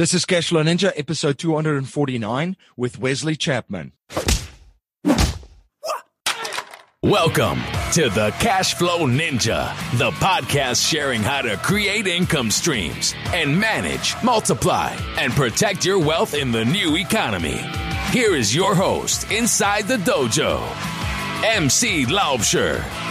This is Cashflow Ninja, episode 249 with Wesley Chapman. Welcome to the Cashflow Ninja, the podcast sharing how to create income streams and manage, multiply, and protect your wealth in the new economy. Here is your host inside the dojo, MC Laubscher.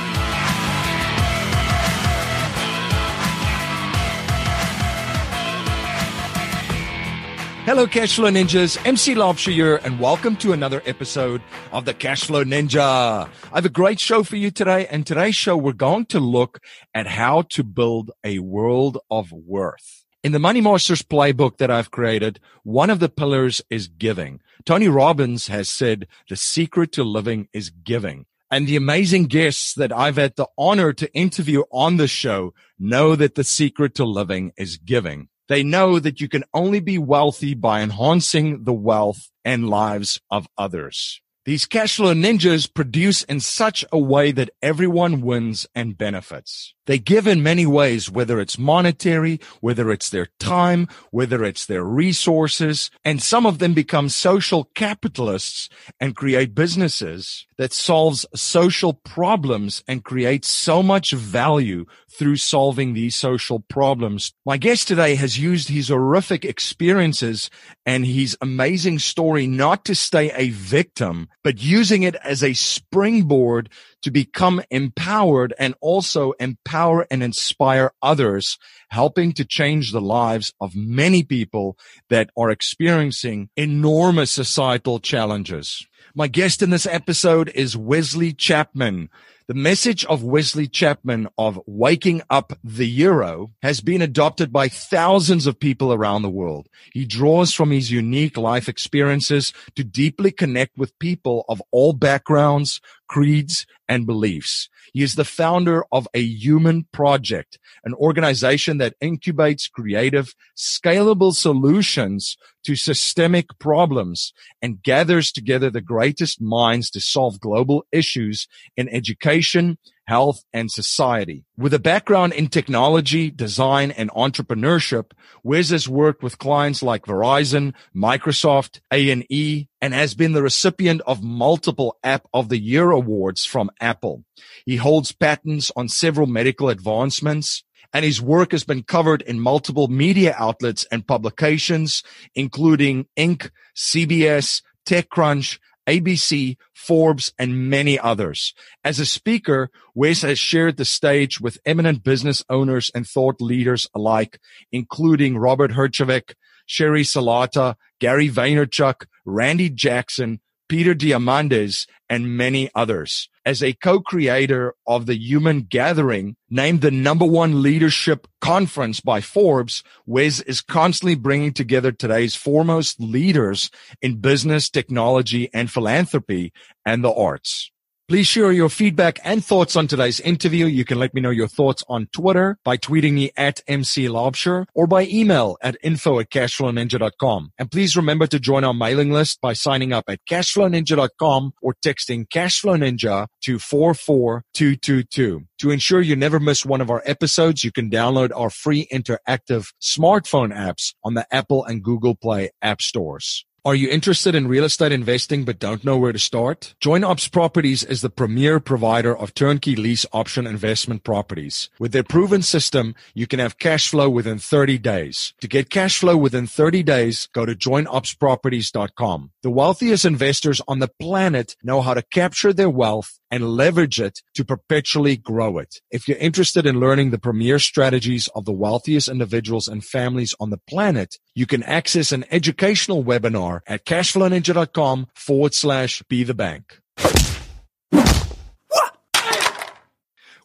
Hello, Cashflow Ninjas. MC Laubscher here, and welcome to another episode of the Cashflow Ninja. I have a great show for you today, and today's show, we're going to look at how to build a world of worth. In the Money Masters playbook that I've created, one of the pillars is giving. Tony Robbins has said the secret to living is giving. And the amazing guests that I've had the honor to interview on the show know that the secret to living is giving. They know that you can only be wealthy by enhancing the wealth and lives of others. These cash flow ninjas produce in such a way that everyone wins and benefits. They give in many ways, whether it's monetary, whether it's their time, whether it's their resources, and some of them become social capitalists and create businesses that solves social problems and creates so much value through solving these social problems. My guest today has used his horrific experiences and his amazing story not to stay a victim, but using it as a springboard to become empowered and also empower and inspire others, helping to change the lives of many people that are experiencing enormous societal challenges. My guest in this episode is Wesley Chapman. The message of Wesley Chapman of waking up the euro has been adopted by thousands of people around the world. He draws from his unique life experiences to deeply connect with people of all backgrounds, creeds, and beliefs. He is the founder of a human project, an organization that incubates creative, scalable solutions to systemic problems and gathers together the greatest minds to solve global issues in education, health, and society. With a background in technology, design, and entrepreneurship, Wes has worked with clients like Verizon, Microsoft, A&E, and has been the recipient of multiple App of the Year awards from Apple. He holds patents on several medical advancements, and his work has been covered in multiple media outlets and publications, including Inc., CBS, TechCrunch, ABC, Forbes, and many others. As a speaker, Wes has shared the stage with eminent business owners and thought leaders alike, including Robert Herjavec, Sheri Salata, Gary Vaynerchuk, Randy Jackson, Peter Diamandis, and many others. As a co-creator of the Human Gathering, named the number one leadership conference by Forbes, Wes is constantly bringing together today's foremost leaders in business, technology, and philanthropy and the arts. Please share your feedback and thoughts on today's interview. You can let me know your thoughts on Twitter by tweeting me at MC Laubscher or by email at info at cashflowninja.com. And please remember to join our mailing list by signing up at cashflowninja.com or texting cashflowninja to 44222. To ensure you never miss one of our episodes, you can download our free interactive smartphone apps on the Apple and Google Play app stores. Are you interested in real estate investing but don't know where to start? Join Ops Properties is the premier provider of turnkey lease option investment properties. With their proven system, you can have cash flow within 30 days. To get cash flow within 30 days, go to joinopsproperties.com. The wealthiest investors on the planet know how to capture their wealth and leverage it to perpetually grow it. If you're interested in learning the premier strategies of the wealthiest individuals and families on the planet, you can access an educational webinar at cashflowninja.com forward slash be the bank.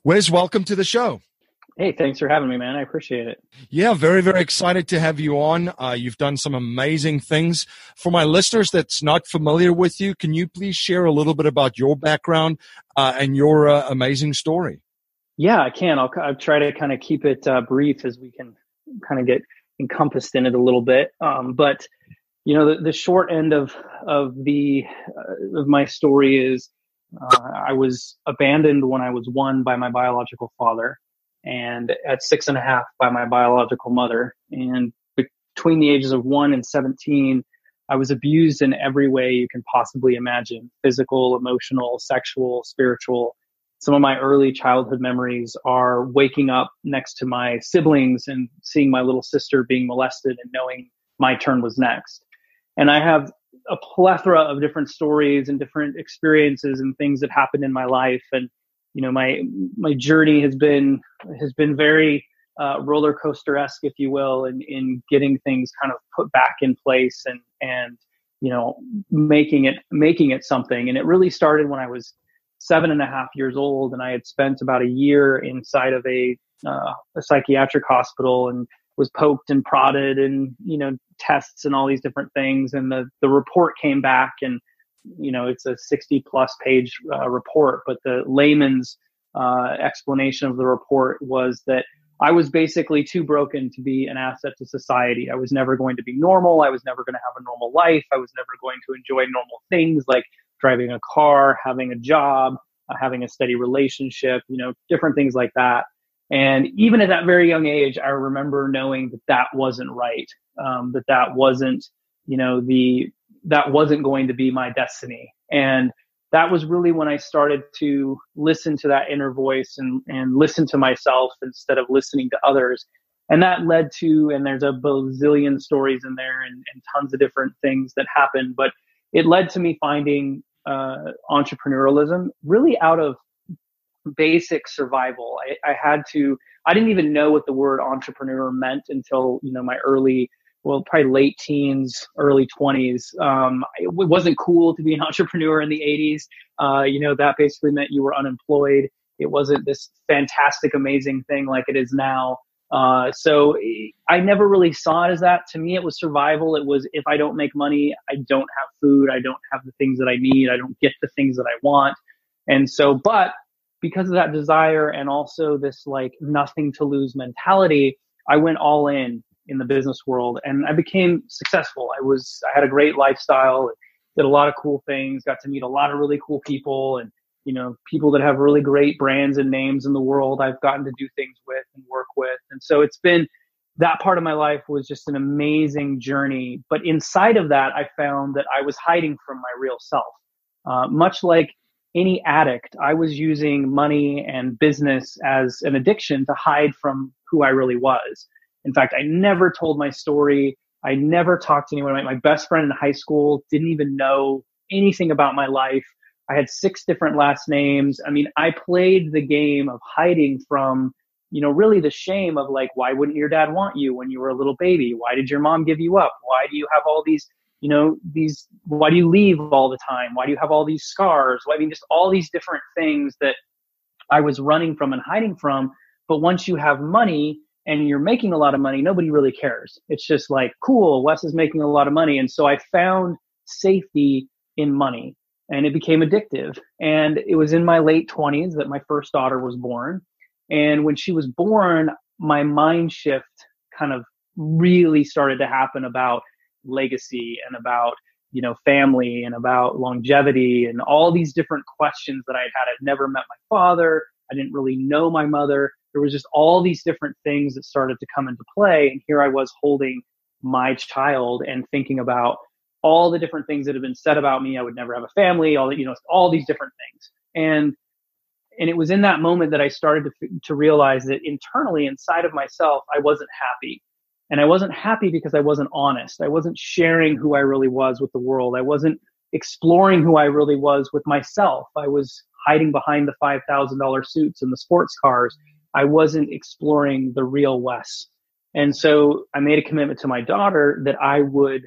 Wes, welcome to the show. Hey, thanks for having me, man. I appreciate it. Yeah, very, very excited to have you on. Uh, you've done some amazing things. For my listeners that's not familiar with you, can you please share a little bit about your background uh, and your uh, amazing story? Yeah, I can. I'll, I'll try to kind of keep it uh, brief as we can kind of get encompassed in it a little bit. Um, but you know, the, the, short end of of the uh, of my story is uh, I was abandoned when I was one by my biological father and at six and a half by my biological mother. And between the ages of one and 17, I was abused in every way you can possibly imagine physical, emotional, sexual, spiritual. Some of my early childhood memories are waking up next to my siblings and seeing my little sister being molested and knowing my turn was next. And I have a plethora of different stories and different experiences and things that happened in my life. And, you know, my, my journey has been, has been very, uh, roller coaster esque, if you will, in, in getting things kind of put back in place and, and, you know, making it, making it something. And it really started when I was seven and a half years old and I had spent about a year inside of a, uh, a psychiatric hospital and was poked and prodded and, you know, tests and all these different things. And the, the report came back and, you know, it's a 60 plus page uh, report, but the layman's uh, explanation of the report was that I was basically too broken to be an asset to society. I was never going to be normal. I was never going to have a normal life. I was never going to enjoy normal things like driving a car, having a job, uh, having a steady relationship, you know, different things like that. And even at that very young age, I remember knowing that that wasn't right, um, that that wasn't, you know, the, that wasn't going to be my destiny. And that was really when I started to listen to that inner voice and, and listen to myself instead of listening to others. And that led to, and there's a bazillion stories in there and, and tons of different things that happened, but it led to me finding uh, entrepreneurialism really out of basic survival. I, I had to, I didn't even know what the word entrepreneur meant until, you know, my early, well, probably late teens, early 20s. Um, it wasn't cool to be an entrepreneur in the 80s. Uh, you know, that basically meant you were unemployed. It wasn't this fantastic, amazing thing like it is now. Uh, so I never really saw it as that. To me, it was survival. It was if I don't make money, I don't have food. I don't have the things that I need. I don't get the things that I want. And so, but because of that desire and also this like nothing to lose mentality, I went all in in the business world and I became successful. I was, I had a great lifestyle, did a lot of cool things, got to meet a lot of really cool people and, you know, people that have really great brands and names in the world I've gotten to do things with and work with. And so it's been, that part of my life was just an amazing journey. But inside of that, I found that I was hiding from my real self. Uh, much like any addict, I was using money and business as an addiction to hide from who I really was. In fact, I never told my story. I never talked to anyone. My best friend in high school didn't even know anything about my life. I had six different last names. I mean, I played the game of hiding from, you know, really the shame of like, why wouldn't your dad want you when you were a little baby? Why did your mom give you up? Why do you have all these you know, these, why do you leave all the time? Why do you have all these scars? I mean, just all these different things that I was running from and hiding from. But once you have money and you're making a lot of money, nobody really cares. It's just like, cool, Wes is making a lot of money. And so I found safety in money and it became addictive. And it was in my late 20s that my first daughter was born. And when she was born, my mind shift kind of really started to happen about legacy and about you know family and about longevity and all these different questions that i had had i'd never met my father i didn't really know my mother there was just all these different things that started to come into play and here i was holding my child and thinking about all the different things that have been said about me i would never have a family all the, you know all these different things and and it was in that moment that i started to to realize that internally inside of myself i wasn't happy and I wasn't happy because I wasn't honest. I wasn't sharing who I really was with the world. I wasn't exploring who I really was with myself. I was hiding behind the $5,000 suits and the sports cars. I wasn't exploring the real Wes. And so I made a commitment to my daughter that I would,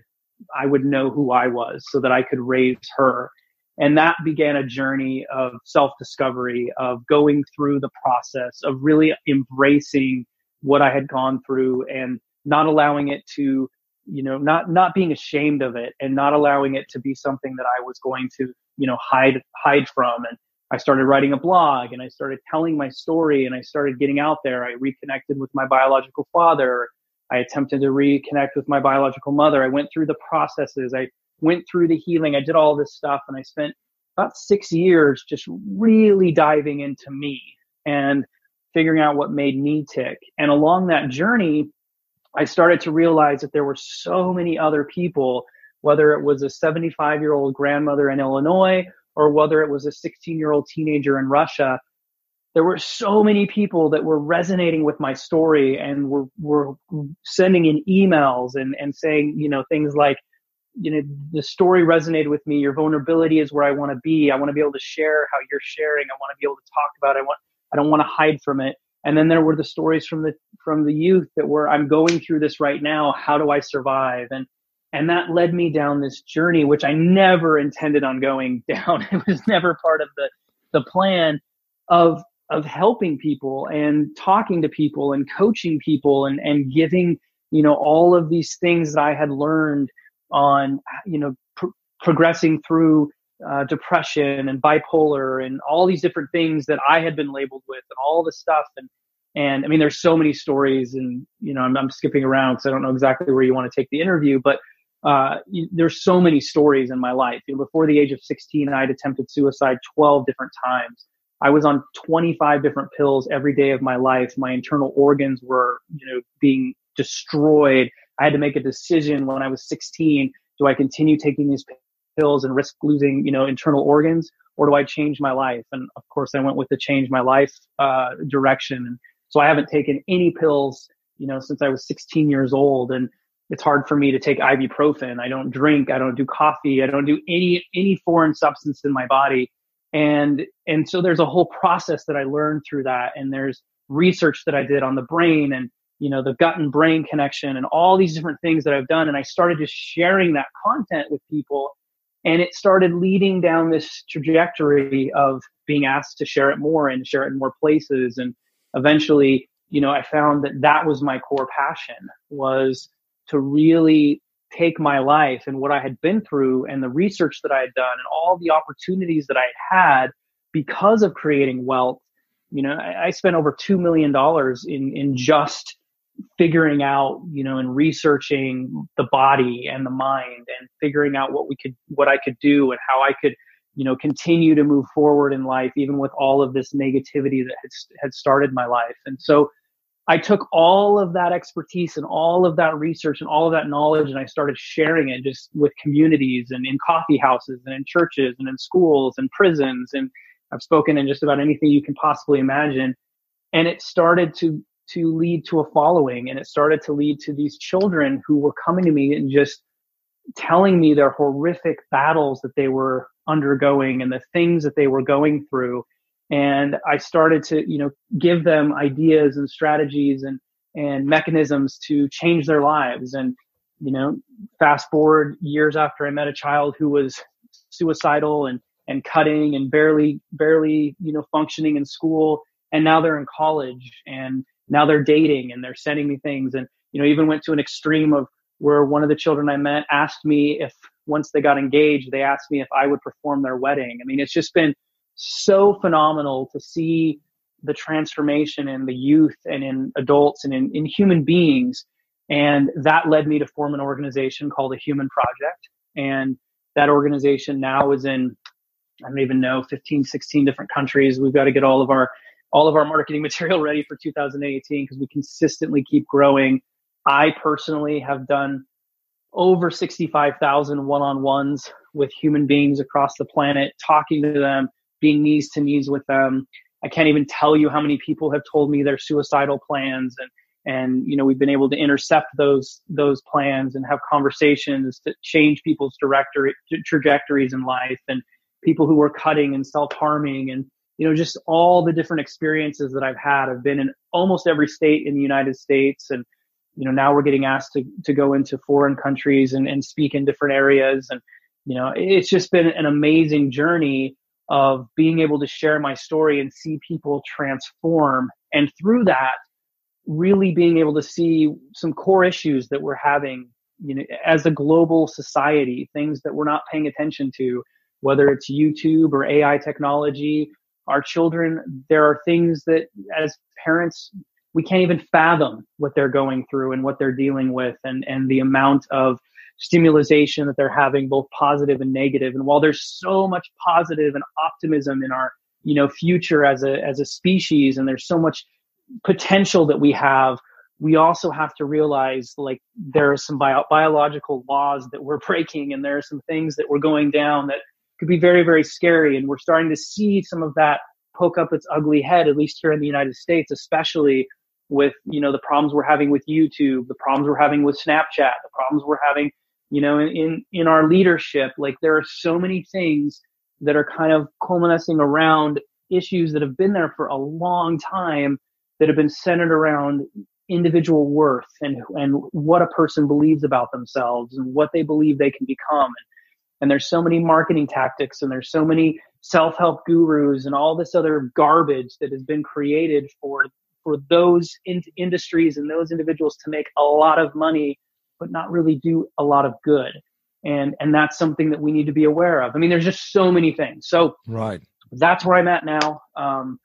I would know who I was so that I could raise her. And that began a journey of self discovery, of going through the process, of really embracing what I had gone through and not allowing it to you know not not being ashamed of it and not allowing it to be something that i was going to you know hide hide from and i started writing a blog and i started telling my story and i started getting out there. I reconnected with my biological father. I attempted to reconnect with my biological mother. I went through the processes. I went through the healing. I did all this stuff and i spent about six years just really diving into me and figuring out what made me tick. And along that journey I started to realize that there were so many other people, whether it was a 75 year old grandmother in Illinois or whether it was a 16 year old teenager in Russia, there were so many people that were resonating with my story and were, were sending in emails and, and saying, you know, things like, you know, the story resonated with me. Your vulnerability is where I want to be. I want to be able to share how you're sharing. I want to be able to talk about it. I want, I don't want to hide from it. And then there were the stories from the, from the youth that were, I'm going through this right now. How do I survive? And, and that led me down this journey, which I never intended on going down. It was never part of the, the plan of, of helping people and talking to people and coaching people and, and giving, you know, all of these things that I had learned on, you know, pr- progressing through uh, depression and bipolar and all these different things that I had been labeled with and all the stuff. And, and I mean, there's so many stories and, you know, I'm, I'm skipping around because I don't know exactly where you want to take the interview, but uh, there's so many stories in my life. You know, before the age of 16, I had attempted suicide 12 different times. I was on 25 different pills every day of my life. My internal organs were, you know, being destroyed. I had to make a decision when I was 16. Do I continue taking these pills and risk losing, you know, internal organs, or do I change my life? And of course, I went with the change my life uh, direction. So I haven't taken any pills, you know, since I was 16 years old. And it's hard for me to take ibuprofen. I don't drink. I don't do coffee. I don't do any any foreign substance in my body. And and so there's a whole process that I learned through that. And there's research that I did on the brain and you know the gut and brain connection and all these different things that I've done. And I started just sharing that content with people and it started leading down this trajectory of being asked to share it more and share it in more places. And eventually, you know, I found that that was my core passion was to really take my life and what I had been through and the research that I had done and all the opportunities that I had because of creating wealth. You know, I, I spent over $2 million in, in just figuring out, you know, and researching the body and the mind and figuring out what we could, what I could do and how I could, you know, continue to move forward in life, even with all of this negativity that had, had started my life. And so I took all of that expertise and all of that research and all of that knowledge and I started sharing it just with communities and in coffee houses and in churches and in schools and prisons. And I've spoken in just about anything you can possibly imagine. And it started to to lead to a following and it started to lead to these children who were coming to me and just telling me their horrific battles that they were undergoing and the things that they were going through and i started to you know give them ideas and strategies and and mechanisms to change their lives. And you know fast forward years after i met a child who was suicidal and and cutting and barely barely you know functioning in school. And now they're in college and now they're dating and they're sending me things. And you know even went to an extreme of where one of the children i met asked me if once they got engaged they asked me if i would perform their wedding. I mean it's just been so phenomenal to see the transformation in the youth and in adults and in, in human beings. And that led me to form an organization called the human project. And that organization now is in i don't even know 15 16 different countries. We've got to get all of our all of our marketing material ready for 2018 because we consistently keep growing. I personally have done over 65,000 one-on-ones with human beings across the planet, talking to them, being knees to knees with them. I can't even tell you how many people have told me their suicidal plans and and you know we've been able to intercept those those plans and have conversations to change people's directory trajectories in life and people who were cutting and self-harming and you know, just all the different experiences that I've had. I've been in almost every state in the United States and, you know, now we're getting asked to, to go into foreign countries and, and speak in different areas. And, you know, it's just been an amazing journey of being able to share my story and see people transform. And through that, really being able to see some core issues that we're having, you know, as a global society, things that we're not paying attention to, whether it's YouTube or AI technology our children, there are things that as parents, we can't even fathom what they're going through and what they're dealing with and, and the amount of stimulation that they're having, both positive and negative. And while there's so much positive and optimism in our, you know, future as a, as a species, and there's so much potential that we have, we also have to realize like there are some bio- biological laws that we're breaking and there are some things that we're going down that could be very, very scary. And we're starting to see some of that poke up its ugly head, at least here in the United States, especially with, you know, the problems we're having with YouTube, the problems we're having with Snapchat, the problems we're having, you know, in, in our leadership. Like there are so many things that are kind of culminating around issues that have been there for a long time that have been centered around individual worth and and what a person believes about themselves and what they believe they can become and, and there's so many marketing tactics and there's so many self-help gurus and all this other garbage that has been created for for those in- industries and those individuals to make a lot of money but not really do a lot of good and and that's something that we need to be aware of i mean there's just so many things so right that's where i'm at now um,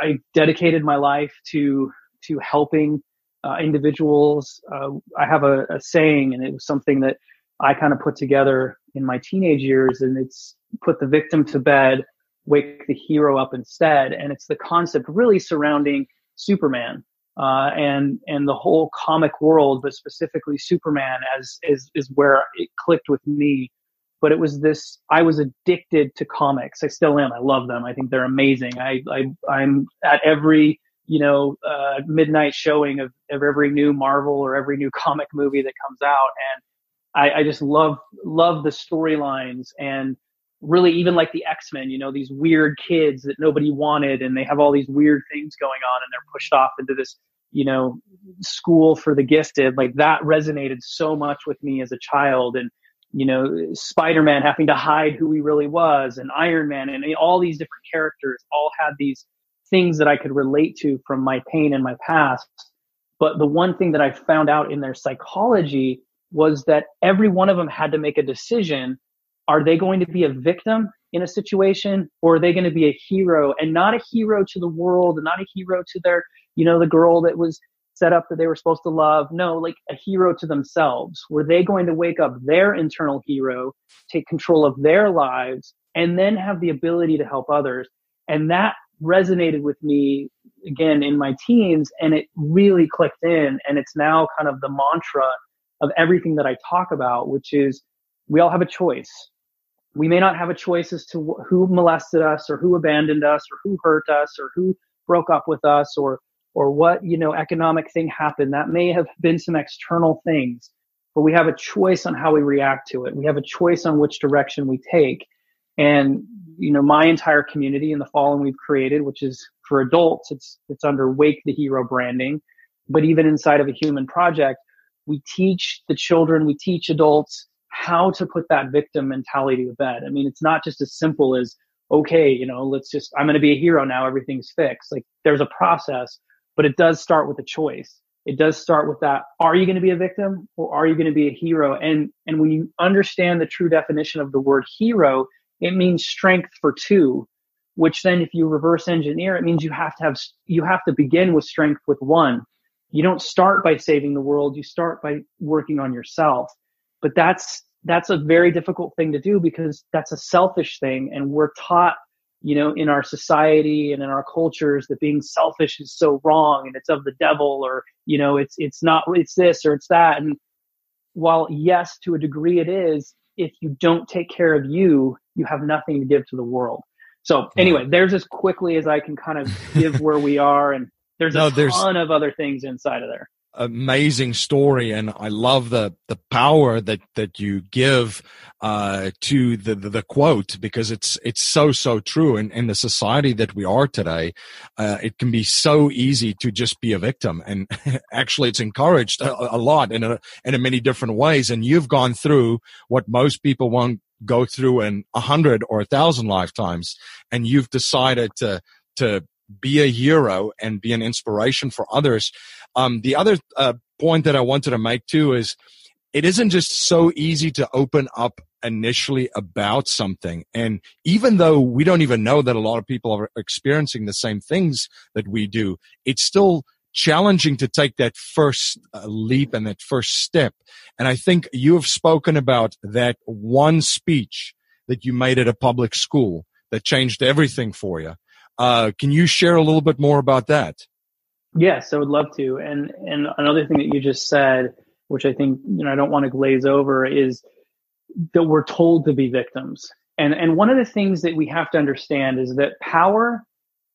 i dedicated my life to to helping uh, individuals. Uh, I have a, a, saying, and it was something that I kind of put together in my teenage years, and it's put the victim to bed, wake the hero up instead. And it's the concept really surrounding Superman. Uh, and and the whole comic world, but specifically Superman, as is is where it clicked with me. But it was this: I was addicted to comics. I still am. I love them. I think they're amazing. I, I I'm at every you know, uh, midnight showing of, of every new Marvel or every new comic movie that comes out. And I, I just love, love the storylines and really even like the X-Men, you know, these weird kids that nobody wanted and they have all these weird things going on and they're pushed off into this, you know, school for the gifted. Like that resonated so much with me as a child. And, you know, Spider-Man having to hide who he really was and Iron Man and all these different characters all had these things that I could relate to from my pain and my past. But the one thing that I found out in their psychology was that every one of them had to make a decision. Are they going to be a victim in a situation or are they going to be a hero and not a hero to the world and not a hero to their, you know, the girl that was set up that they were supposed to love? No, like a hero to themselves. Were they going to wake up their internal hero, take control of their lives and then have the ability to help others? And that resonated with me again in my teens and it really clicked in and it's now kind of the mantra of everything that I talk about, which is we all have a choice. We may not have a choice as to who molested us or who abandoned us or who hurt us or who broke up with us or or what, you know, economic thing happened. That may have been some external things, but we have a choice on how we react to it. We have a choice on which direction we take. And you know, my entire community and the following we've created, which is for adults, it's, it's under Wake the Hero branding. But even inside of a human project, we teach the children, we teach adults how to put that victim mentality to bed. I mean, it's not just as simple as, okay, you know, let's just, I'm going to be a hero now. Everything's fixed. Like there's a process, but it does start with a choice. It does start with that. Are you going to be a victim or are you going to be a hero? And, and when you understand the true definition of the word hero, it means strength for two, which then if you reverse engineer, it means you have to have, you have to begin with strength with one. You don't start by saving the world. You start by working on yourself. But that's, that's a very difficult thing to do because that's a selfish thing. And we're taught, you know, in our society and in our cultures that being selfish is so wrong and it's of the devil or, you know, it's, it's not, it's this or it's that. And while yes, to a degree it is, if you don't take care of you, you have nothing to give to the world. So hmm. anyway, there's as quickly as I can kind of give where we are, and there's no, a there's ton of other things inside of there. Amazing story, and I love the the power that that you give uh, to the, the, the quote because it's it's so so true. And in, the society that we are today, uh, it can be so easy to just be a victim, and actually, it's encouraged a, a lot in a, in many different ways. And you've gone through what most people won't go through in a hundred or a thousand lifetimes and you've decided to to be a hero and be an inspiration for others um, the other uh, point that i wanted to make too is it isn't just so easy to open up initially about something and even though we don't even know that a lot of people are experiencing the same things that we do it's still challenging to take that first uh, leap and that first step. And I think you have spoken about that one speech that you made at a public school that changed everything for you. Uh, can you share a little bit more about that? Yes, I would love to. And and another thing that you just said, which I think you know I don't want to glaze over, is that we're told to be victims. And and one of the things that we have to understand is that power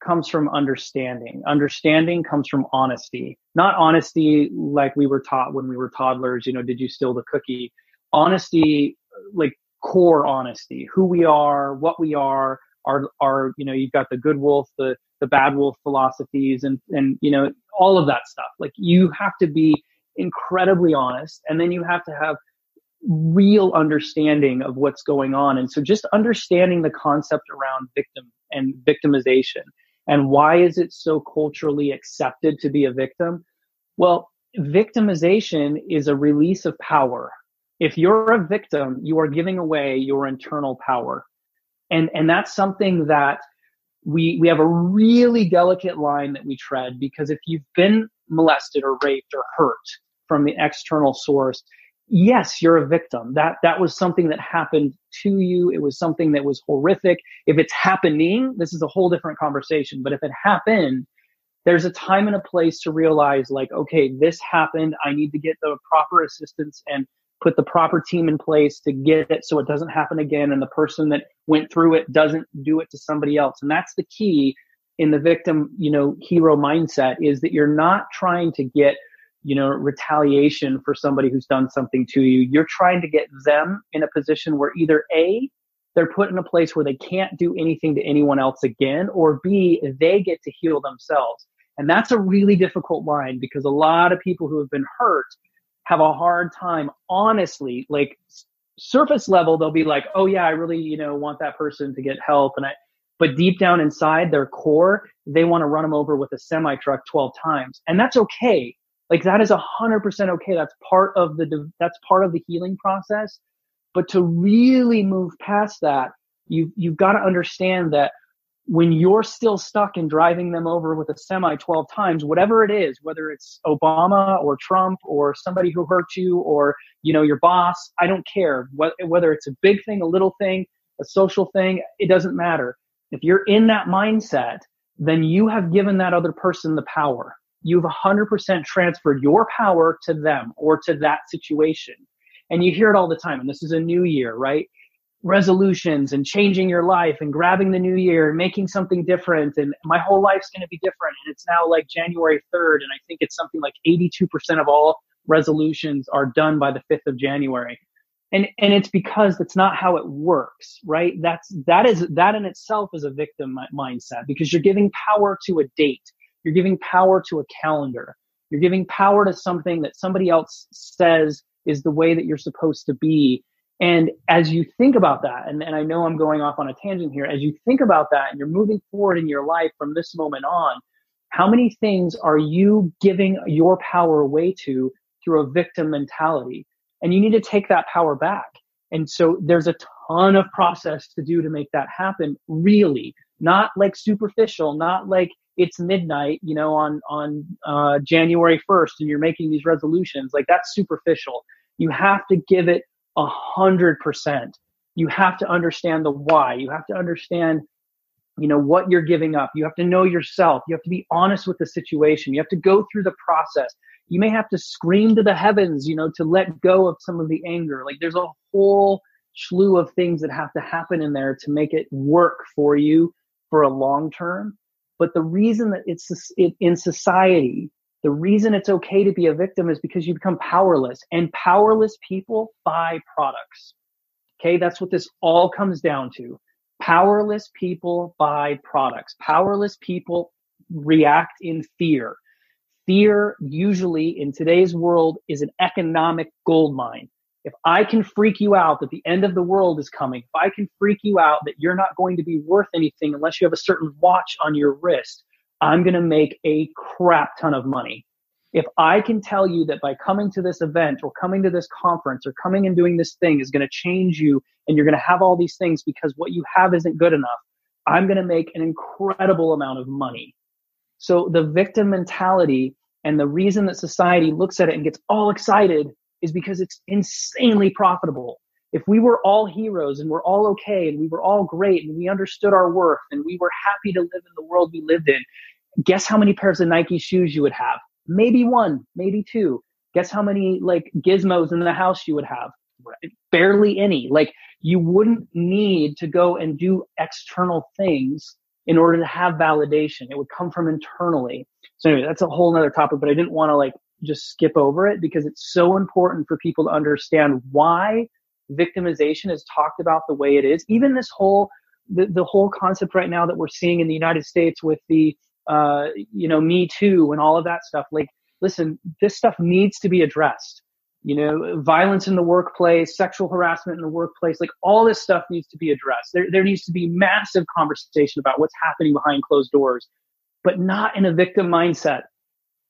comes from understanding. Understanding comes from honesty. Not honesty like we were taught when we were toddlers, you know, did you steal the cookie? Honesty like core honesty, who we are, what we are, our our you know, you've got the good wolf, the the bad wolf philosophies and and you know all of that stuff. Like you have to be incredibly honest and then you have to have real understanding of what's going on. And so just understanding the concept around victim and victimization and why is it so culturally accepted to be a victim? Well victimization is a release of power. If you're a victim you are giving away your internal power and and that's something that we we have a really delicate line that we tread because if you've been molested or raped or hurt from the external source yes you're a victim. That that was something that happened to you. It was something that was horrific. If it's happening this is a whole different conversation but if it happened there's a time and a place to realize like okay this happened. I need to get the proper assistance and put the proper team in place to get it so it doesn't happen again and the person that went through it doesn't do it to somebody else. And that's the key in the victim you know hero mindset is that you're not trying to get you know retaliation for somebody who's done something to you. You're trying to get them in a position where either a they're put in a place where they can't do anything to anyone else again or b they get to heal themselves. And that's a really difficult line because a lot of people who have been hurt have a hard time honestly like surface level they'll be like oh yeah i really you know want that person to get help and i but deep down inside their core they want to run them over with a semi truck 12 times and that's okay. Like that is a 100% okay. That's part of the that's part of the healing process. But to really move past that you you've got to understand that when you're still stuck in driving them over with a semi 12 times whatever it is whether it's obama or trump or somebody who hurt you or you know your boss i don't care. Whether it's a big thing a little thing a social thing it doesn't matter. If you're in that mindset then you have given that other person the power. You've 100% transferred your power to them or to that situation. And you hear it all the time and this is a new year right resolutions and changing your life and grabbing the new year and making something different. And my whole life's going to be different. And it's now like January 3rd and I think it's something like 82% of all resolutions are done by the 5th of January. And and it's because that's not how it works right? That's that is that in itself is a victim mindset because you're giving power to a date. You're giving power to a calendar. You're giving power to something that somebody else says is the way that you're supposed to be and as you think about that, and, and I know I'm going off on a tangent here, as you think about that and you're moving forward in your life from this moment on, how many things are you giving your power away to through a victim mentality? And you need to take that power back. And so there's a ton of process to do to make that happen, really. Not like superficial, not like it's midnight, you know, on on uh, January 1st, and you're making these resolutions. Like that's superficial. You have to give it a hundred percent. You have to understand the why. You have to understand, you know, what you're giving up. You have to know yourself. You have to be honest with the situation. You have to go through the process. You may have to scream to the heavens, you know, to let go of some of the anger. Like there's a whole slew of things that have to happen in there to make it work for you for a long term. But the reason that it's in society, the reason it's okay to be a victim is because you become powerless and powerless people buy products. Okay. That's what this all comes down to. Powerless people buy products. Powerless people react in fear. Fear usually in today's world is an economic gold mine. If I can freak you out that the end of the world is coming, if I can freak you out that you're not going to be worth anything unless you have a certain watch on your wrist, I'm going to make a crap ton of money. If I can tell you that by coming to this event or coming to this conference or coming and doing this thing is going to change you and you're going to have all these things because what you have isn't good enough, I'm going to make an incredible amount of money. So the victim mentality and the reason that society looks at it and gets all excited is because it's insanely profitable. If we were all heroes and we're all okay and we were all great and we understood our worth and we were happy to live in the world we lived in, guess how many pairs of Nike shoes you would have? Maybe one, maybe two. Guess how many like gizmos in the house you would have? Barely any. Like you wouldn't need to go and do external things in order to have validation. It would come from internally. So anyway, that's a whole other topic, but I didn't want to like just skip over it because it's so important for people to understand why victimization is talked about the way it is. Even this whole the, the whole concept right now that we're seeing in the United States with the uh, you know Me Too and all of that stuff. Like, listen, this stuff needs to be addressed. You know, violence in the workplace, sexual harassment in the workplace, like all this stuff needs to be addressed. There, there needs to be massive conversation about what's happening behind closed doors, but not in a victim mindset.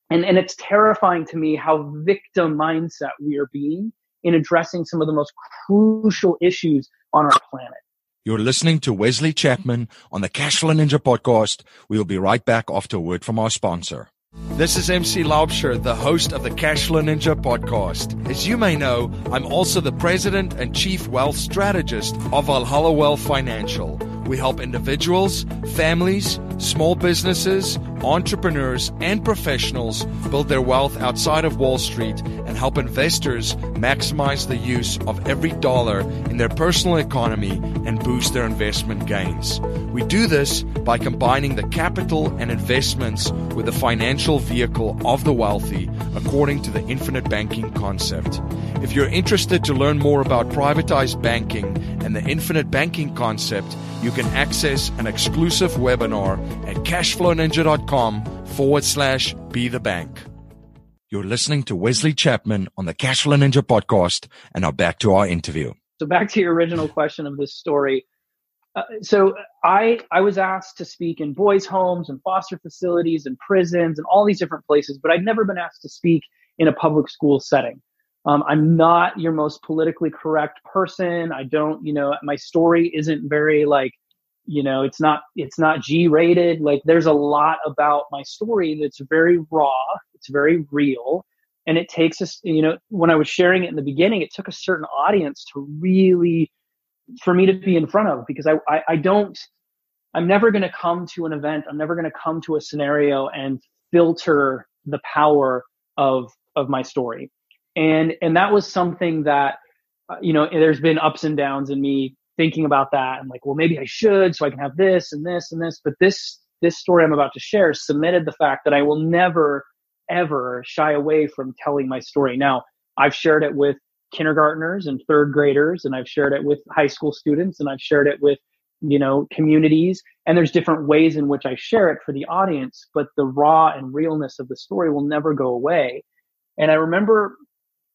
And, and it's terrifying to me how victim mindset we are being in addressing some of the most crucial issues on our planet. You're listening to Wesley Chapman on the Cashflow Ninja podcast. We will be right back after a word from our sponsor. This is MC Laubscher, the host of the Cashflow Ninja podcast. As you may know, I'm also the president and chief wealth strategist of Valhalla Wealth Financial. We help individuals, families, small businesses, entrepreneurs, and professionals build their wealth outside of Wall Street and help investors maximize the use of every dollar in their personal economy and boost their investment gains. We do this by combining the capital and investments with the financial vehicle of the wealthy according to the infinite banking concept. If you're interested to learn more about privatized banking and the infinite banking concept, you can access an exclusive webinar at cashflowninja.com forward slash be the bank. You're listening to Wesley Chapman on the Cashflow Ninja podcast and now back to our interview. So back to your original question of this story. Uh, so I I was asked to speak in boys' homes and foster facilities and prisons and all these different places, but I'd never been asked to speak in a public school setting. Um, I'm not your most politically correct person. I don't, you know, my story isn't very like, you know, it's not, it's not G rated. Like there's a lot about my story that's very raw. It's very real. And it takes us, you know, when I was sharing it in the beginning, it took a certain audience to really, for me to be in front of because I, I, I don't, I'm never going to come to an event. I'm never going to come to a scenario and filter the power of, of my story and and that was something that uh, you know there's been ups and downs in me thinking about that and like well maybe i should so i can have this and this and this. But this this story i'm about to share submitted the fact that i will never ever shy away from telling my story. Now i've shared it with kindergartners and third graders and i've shared it with high school students and i've shared it with you know communities. And there's different ways in which i share it for the audience but the raw and realness of the story will never go away. And i remember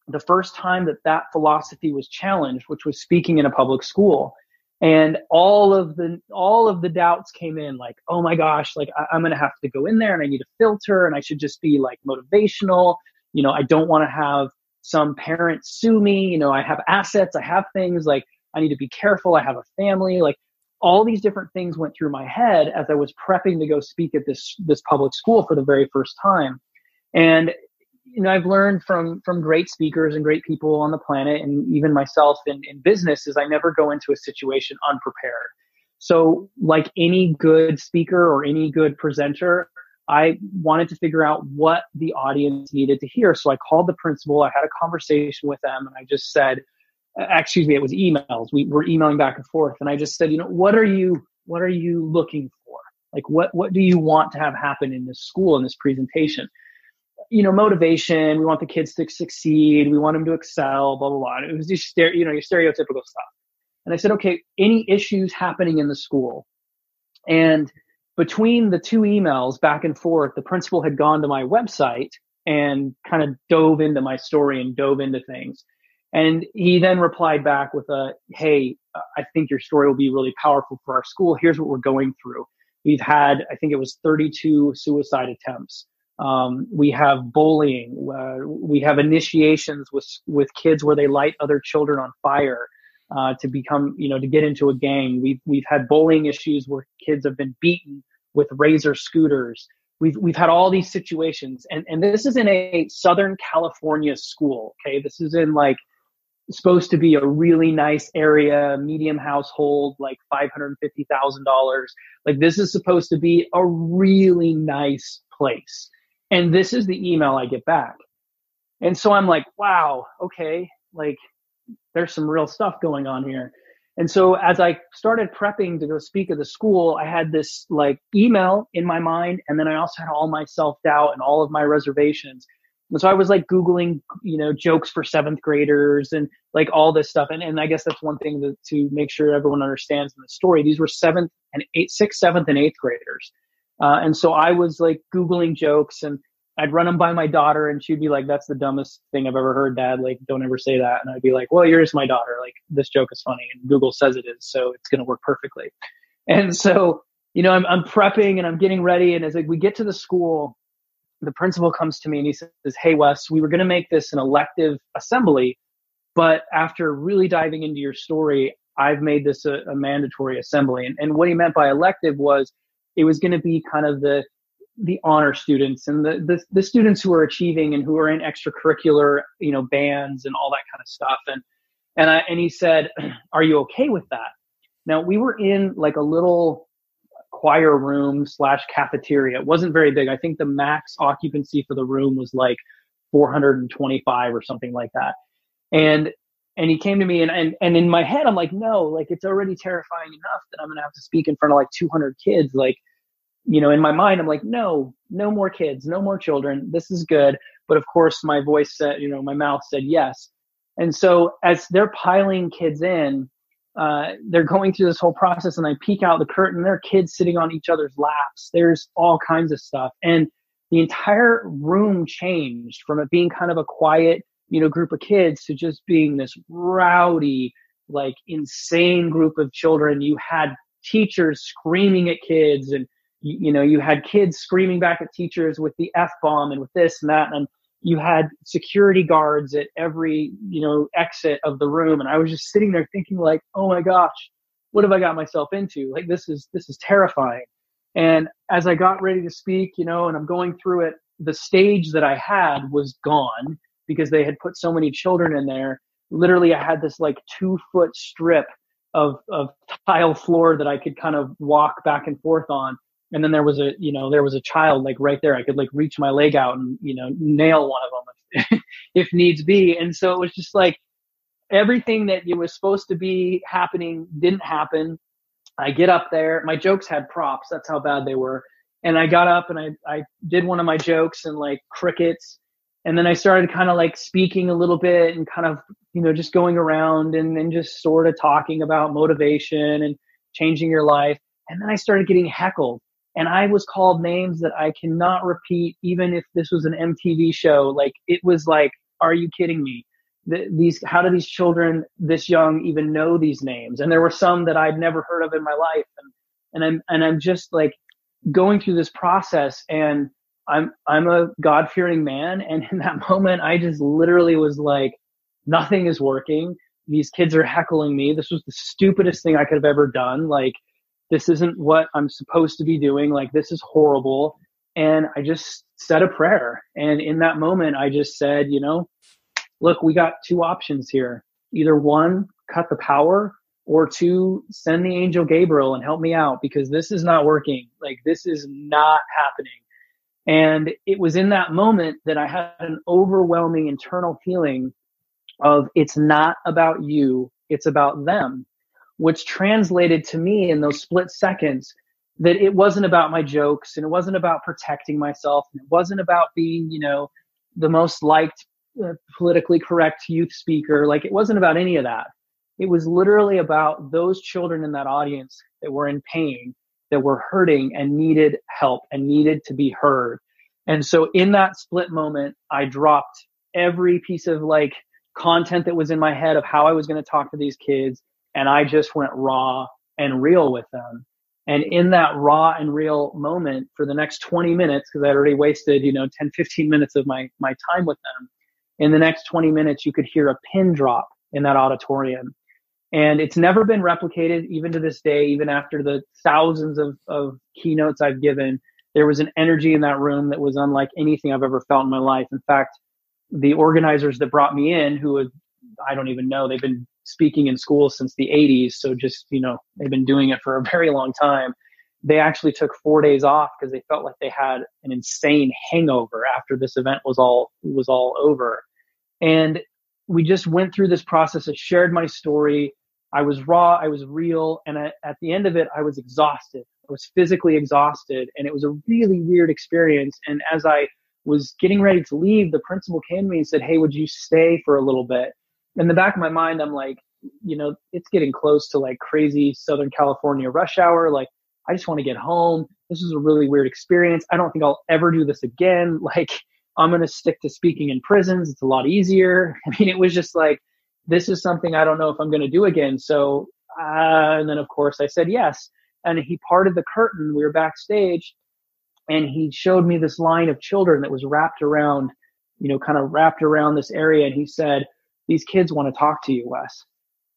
the first time that that philosophy was challenged, which was speaking in a public school. And all of the, all of the doubts came in like, oh my gosh, like I, am going to have to go in there and I need a filter and I should just be like motivational. You know, I don't want to have some parents sue me. You know, I have assets, I have things like I need to be careful. I have a family. Like all these different things went through my head as I was prepping to go speak at this, this public school for the very first time. And you know I've learned from from great speakers and great people on the planet, and even myself in, in business, is I never go into a situation unprepared. So, like any good speaker or any good presenter, I wanted to figure out what the audience needed to hear. So I called the principal. I had a conversation with them, and I just said, "Excuse me, it was emails. We were emailing back and forth." And I just said, "You know, what are you what are you looking for? Like, what what do you want to have happen in this school in this presentation?" You know, motivation. We want the kids to succeed. We want them to excel, blah, blah, blah. And it was just, you know, your stereotypical stuff. And I said, okay, any issues happening in the school? And between the two emails back and forth, the principal had gone to my website and kind of dove into my story and dove into things. And he then replied back with a, Hey, I think your story will be really powerful for our school. Here's what we're going through. We've had, I think it was 32 suicide attempts. Um, we have bullying. Uh, we have initiations with with kids where they light other children on fire uh, to become, you know, to get into a gang. We've we've had bullying issues where kids have been beaten with razor scooters. We've we've had all these situations, and and this is in a Southern California school. Okay, this is in like supposed to be a really nice area, medium household, like $550,000. Like this is supposed to be a really nice place. And this is the email I get back. And so I'm like, wow, okay, like there's some real stuff going on here. And so as I started prepping to go speak at the school, I had this like email in my mind. And then I also had all my self doubt and all of my reservations. And so I was like Googling, you know, jokes for seventh graders and like all this stuff. And, and I guess that's one thing to, to make sure everyone understands in the story. These were seventh and eighth, sixth, seventh, and eighth graders. Uh, and so I was like Googling jokes and I'd run them by my daughter and she'd be like, that's the dumbest thing I've ever heard, dad. Like, don't ever say that. And I'd be like, well, you're just my daughter. Like, this joke is funny and Google says it is. So it's going to work perfectly. And so, you know, I'm, I'm prepping and I'm getting ready. And as like we get to the school, the principal comes to me and he says, Hey, Wes, we were going to make this an elective assembly, but after really diving into your story, I've made this a, a mandatory assembly. And, and what he meant by elective was it was going to be kind of the, the honor students and the, the, the students who are achieving and who are in extracurricular, you know, bands and all that kind of stuff. And, and I, and he said, are you okay with that? Now we were in like a little choir room slash cafeteria. It wasn't very big. I think the max occupancy for the room was like 425 or something like that. And and he came to me and, and and in my head I'm like, no, like it's already terrifying enough that I'm gonna have to speak in front of like 200 kids. Like, you know, in my mind I'm like, no, no more kids, no more children. This is good. But of course, my voice said, you know, my mouth said yes. And so as they're piling kids in, uh, they're going through this whole process and I peek out the curtain. There are kids sitting on each other's laps. There's all kinds of stuff. And the entire room changed from it being kind of a quiet, you know, group of kids to just being this rowdy, like insane group of children. You had teachers screaming at kids and, you, you know, you had kids screaming back at teachers with the F bomb and with this and that. And you had security guards at every you know exit of the room and i was just sitting there thinking like oh my gosh what have i got myself into like this is this is terrifying and as i got ready to speak you know and i'm going through it the stage that i had was gone because they had put so many children in there. Literally i had this like two foot strip of of tile floor that i could kind of walk back and forth on. And then there was a you know there was a child like right there. I could like reach my leg out and you know nail one of them if, if needs be. And so it was just like everything that it was supposed to be happening didn't happen. I get up there. My jokes had props. That's how bad they were. And i got up and i i did one of my jokes and like crickets and then i started kind of like speaking a little bit and kind of you know just going around and then just sort of talking about motivation and changing your life and then i started getting heckled and I was called names that I cannot repeat, even if this was an MTV show. Like it was like, are you kidding me? The, these, how do these children this young even know these names? And there were some that I'd never heard of in my life, and and I'm and I'm just like going through this process, and I'm I'm a God fearing man, and in that moment, I just literally was like, nothing is working. These kids are heckling me. This was the stupidest thing I could have ever done. Like this isn't what I'm supposed to be doing. Like, this is horrible. And I just said a prayer. And in that moment, I just said, you know, look, we got two options here. Either one, cut the power, or two, send the angel Gabriel and help me out because this is not working. Like, this is not happening. And it was in that moment that I had an overwhelming internal feeling of it's not about you, it's about them which translated to me in those split seconds that it wasn't about my jokes and it wasn't about protecting myself and it wasn't about being, you know, the most liked uh, politically correct youth speaker. Like it wasn't about any of that. It was literally about those children in that audience that were in pain, that were hurting and needed help and needed to be heard. And so in that split moment, I dropped every piece of like content that was in my head of how I was going to talk to these kids and I just went raw and real with them. And in that raw and real moment for the next 20 minutes, because I'd already wasted, you know, 10, 15 minutes of my, my time with them. In the next 20 minutes, you could hear a pin drop in that auditorium. And it's never been replicated, even to this day, even after the thousands of, of keynotes I've given. There was an energy in that room that was unlike anything I've ever felt in my life. In fact, the organizers that brought me in, who I don't even know. They've been speaking in schools since the 80s. So just, you know, they've been doing it for a very long time. They actually took four days off because they felt like they had an insane hangover after this event was all, was all over. And we just went through this process. I shared my story. I was raw. I was real. And at the end of it, I was exhausted. I was physically exhausted and it was a really weird experience. And as I was getting ready to leave, the principal came to me and said, Hey, would you stay for a little bit? In the back of my mind, I'm like, you know, it's getting close to like crazy Southern California rush hour. Like, I just want to get home. This is a really weird experience. I don't think I'll ever do this again. Like, I'm going to stick to speaking in prisons. It's a lot easier. I mean, it was just like, this is something I don't know if I'm going to do again. So, uh, and then of course I said yes. And he parted the curtain. We were backstage and he showed me this line of children that was wrapped around, you know, kind of wrapped around this area. And he said, these kids want to talk to you, Wes.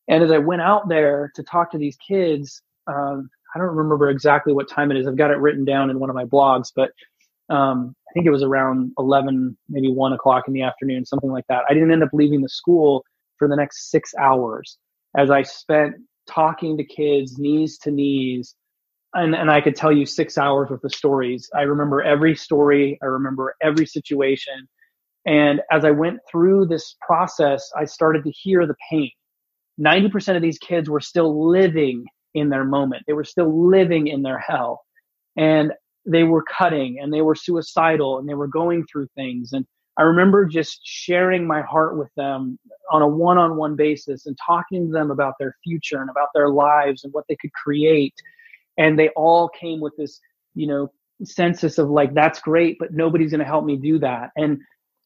And as I went out there to talk to these kids, um, I don't remember exactly what time it is. I've got it written down in one of my blogs, but um, I think it was around 11, maybe 1 o'clock in the afternoon, something like that. I didn't end up leaving the school for the next six hours as I spent talking to kids, knees to knees. And, and I could tell you six hours worth of stories. I remember every story. I remember every situation. And as I went through this process, I started to hear the pain. 90% of these kids were still living in their moment. They were still living in their hell. And they were cutting and they were suicidal and they were going through things. And I remember just sharing my heart with them on a one on one basis and talking to them about their future and about their lives and what they could create. And they all came with this, you know, census of like, that's great, but nobody's going to help me do that. And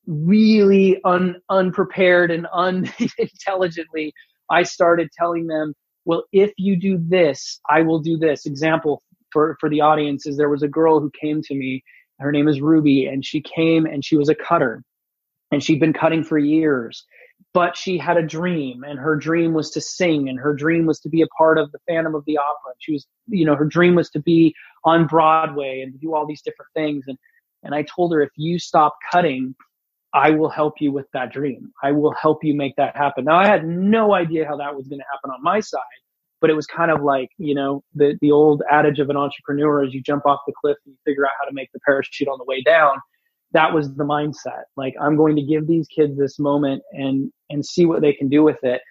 really un, unprepared and unintelligently, I started telling them, well, if you do this, I will do this. Example, for, for the audience is there was a girl who came to me. Her name is Ruby and she came and she was a cutter and she'd been cutting for years, but she had a dream and her dream was to sing and her dream was to be a part of the Phantom of the Opera. She was, you know, her dream was to be on Broadway and do all these different things. And, and I told her, if you stop cutting, I will help you with that dream. I will help you make that happen. Now I had no idea how that was going to happen on my side but it was kind of like you know the the old adage of an entrepreneur is you jump off the cliff and you figure out how to make the parachute on the way down. That was the mindset. Like i'm going to give these kids this moment and and see what they can do with it.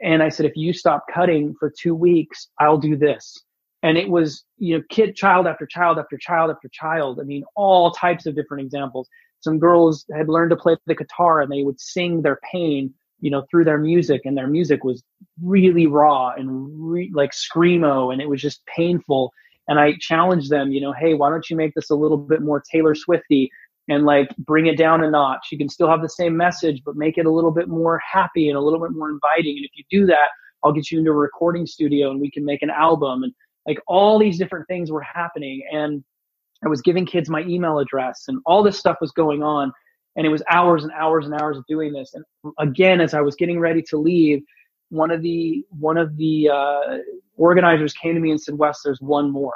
And i said if you stop cutting for two weeks i'll do this. And it was you know kid child after child after child after child. I mean all types of different examples. Some girls had learned to play the guitar and they would sing their pain you know, through their music and their music was really raw and re- like screamo and it was just painful. And I challenged them, you know, hey, why don't you make this a little bit more Taylor Swifty and like bring it down a notch? You can still have the same message, but make it a little bit more happy and a little bit more inviting. And if you do that, I'll get you into a recording studio and we can make an album. And like all these different things were happening. And I was giving kids my email address and all this stuff was going on and it was hours and hours and hours of doing this. And again as i was getting ready to leave one of the one of the uh, organizers came to me and said wes there's one more.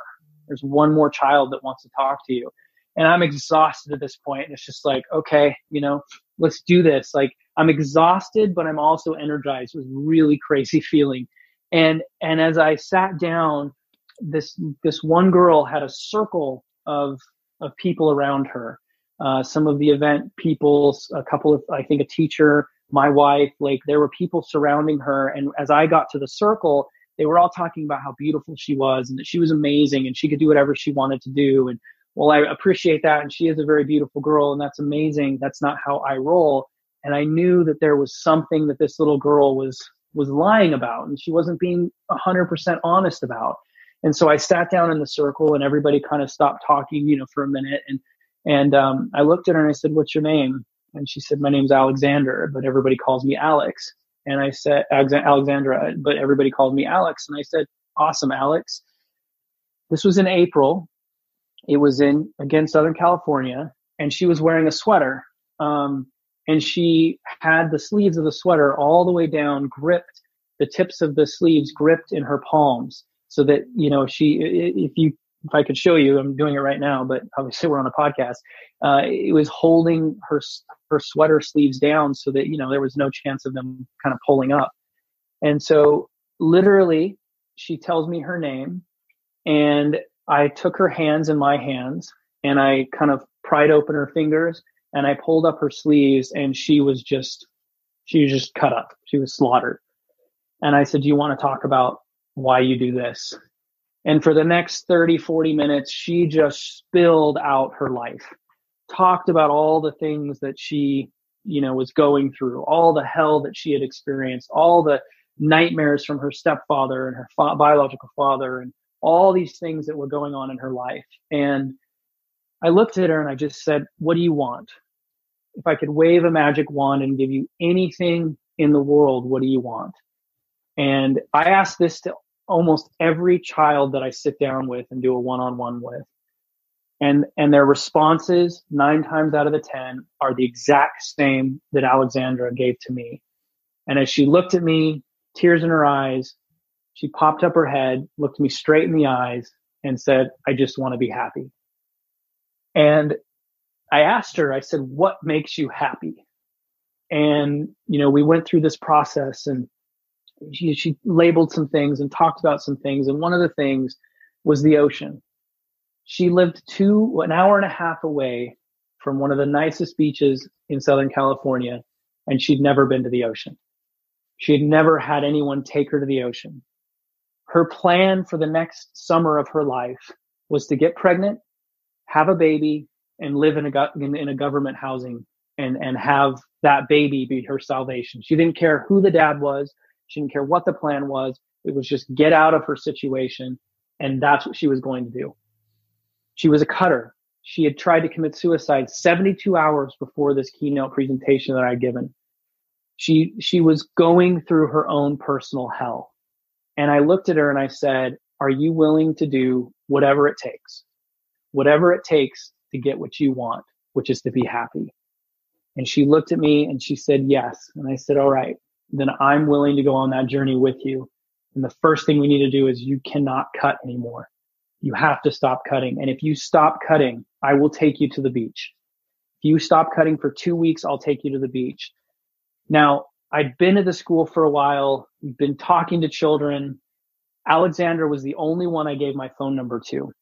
There's one more child that wants to talk to you. And i'm exhausted at this point and it's just like okay you know let's do this. Like i'm exhausted but i'm also energized. It was really crazy feeling. And and as i sat down this this one girl had a circle of of people around her uh, some of the event people, a couple of, I think a teacher, my wife, like there were people surrounding her. And as I got to the circle, they were all talking about how beautiful she was and that she was amazing and she could do whatever she wanted to do. And well, I appreciate that. And she is a very beautiful girl and that's amazing. That's not how I roll. And I knew that there was something that this little girl was, was lying about and she wasn't being hundred percent honest about. And so I sat down in the circle and everybody kind of stopped talking, you know, for a minute and and um, I looked at her and I said, "What's your name?" And she said, "My name's Alexandra, but everybody calls me Alex." And I said, "Alexandra, but everybody called me Alex." And I said, "Awesome, Alex." This was in April. It was in again Southern California, and she was wearing a sweater. Um, and she had the sleeves of the sweater all the way down, gripped the tips of the sleeves gripped in her palms, so that you know she if you if I could show you, I'm doing it right now, but obviously we're on a podcast. Uh, it was holding her her sweater sleeves down so that you know there was no chance of them kind of pulling up. And so, literally, she tells me her name, and I took her hands in my hands, and I kind of pried open her fingers, and I pulled up her sleeves, and she was just she was just cut up. She was slaughtered. And I said, "Do you want to talk about why you do this?" And for the next 30, 40 minutes, she just spilled out her life, talked about all the things that she, you know, was going through, all the hell that she had experienced, all the nightmares from her stepfather and her fa- biological father, and all these things that were going on in her life. And I looked at her and I just said, What do you want? If I could wave a magic wand and give you anything in the world, what do you want? And I asked this to almost every child that I sit down with and do a one-on-one with. And, and their responses nine times out of the 10 are the exact same that Alexandra gave to me. And as she looked at me, tears in her eyes, she popped up her head, looked me straight in the eyes and said, I just want to be happy. And I asked her, I said, what makes you happy? And, you know, we went through this process and she, she labeled some things and talked about some things. And one of the things was the ocean. She lived two, an hour and a half away from one of the nicest beaches in Southern California, and she'd never been to the ocean. She had never had anyone take her to the ocean. Her plan for the next summer of her life was to get pregnant, have a baby, and live in a, in, in a government housing and, and have that baby be her salvation. She didn't care who the dad was. She didn't care what the plan was. It was just get out of her situation. And that's what she was going to do. She was a cutter. She had tried to commit suicide 72 hours before this keynote presentation that I'd given. She, she was going through her own personal hell. And I looked at her and I said, are you willing to do whatever it takes? Whatever it takes to get what you want, which is to be happy. And she looked at me and she said, yes. And I said, all right then I'm willing to go on that journey with you. And the first thing we need to do is you cannot cut anymore. You have to stop cutting. And if you stop cutting, I will take you to the beach. If you stop cutting for two weeks, I'll take you to the beach. Now, I'd been at the school for a while, We've been talking to children. Alexandra was the only one I gave my phone number to.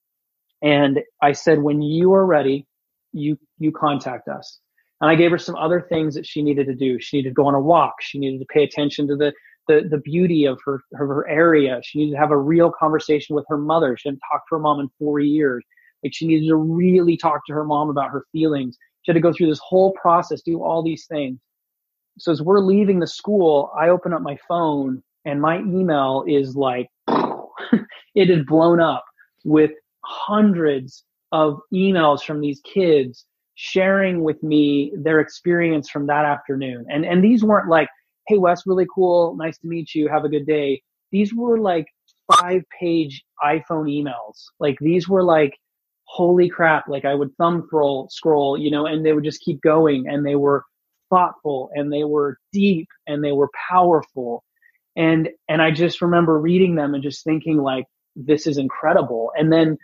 And I said, when you are ready, you, you contact us. And I gave her some other things that she needed to do. She needed to go on a walk. She needed to pay attention to the, the, the beauty of her, her area. She needed to have a real conversation with her mother. She hadn't talked to her mom in four years. Like she needed to really talk to her mom about her feelings. She had to go through this whole process, do all these things. So as we're leaving the school, I open up my phone and my email is like, it is blown up with hundreds of emails from these kids sharing with me their experience from that afternoon. And and these weren't like, "Hey Wes, really cool, nice to meet you, have a good day." These were like five-page iPhone emails. Like these were like holy crap, like I would thumb scroll scroll, you know, and they would just keep going and they were thoughtful and they were deep and they were powerful. And and I just remember reading them and just thinking like this is incredible. And then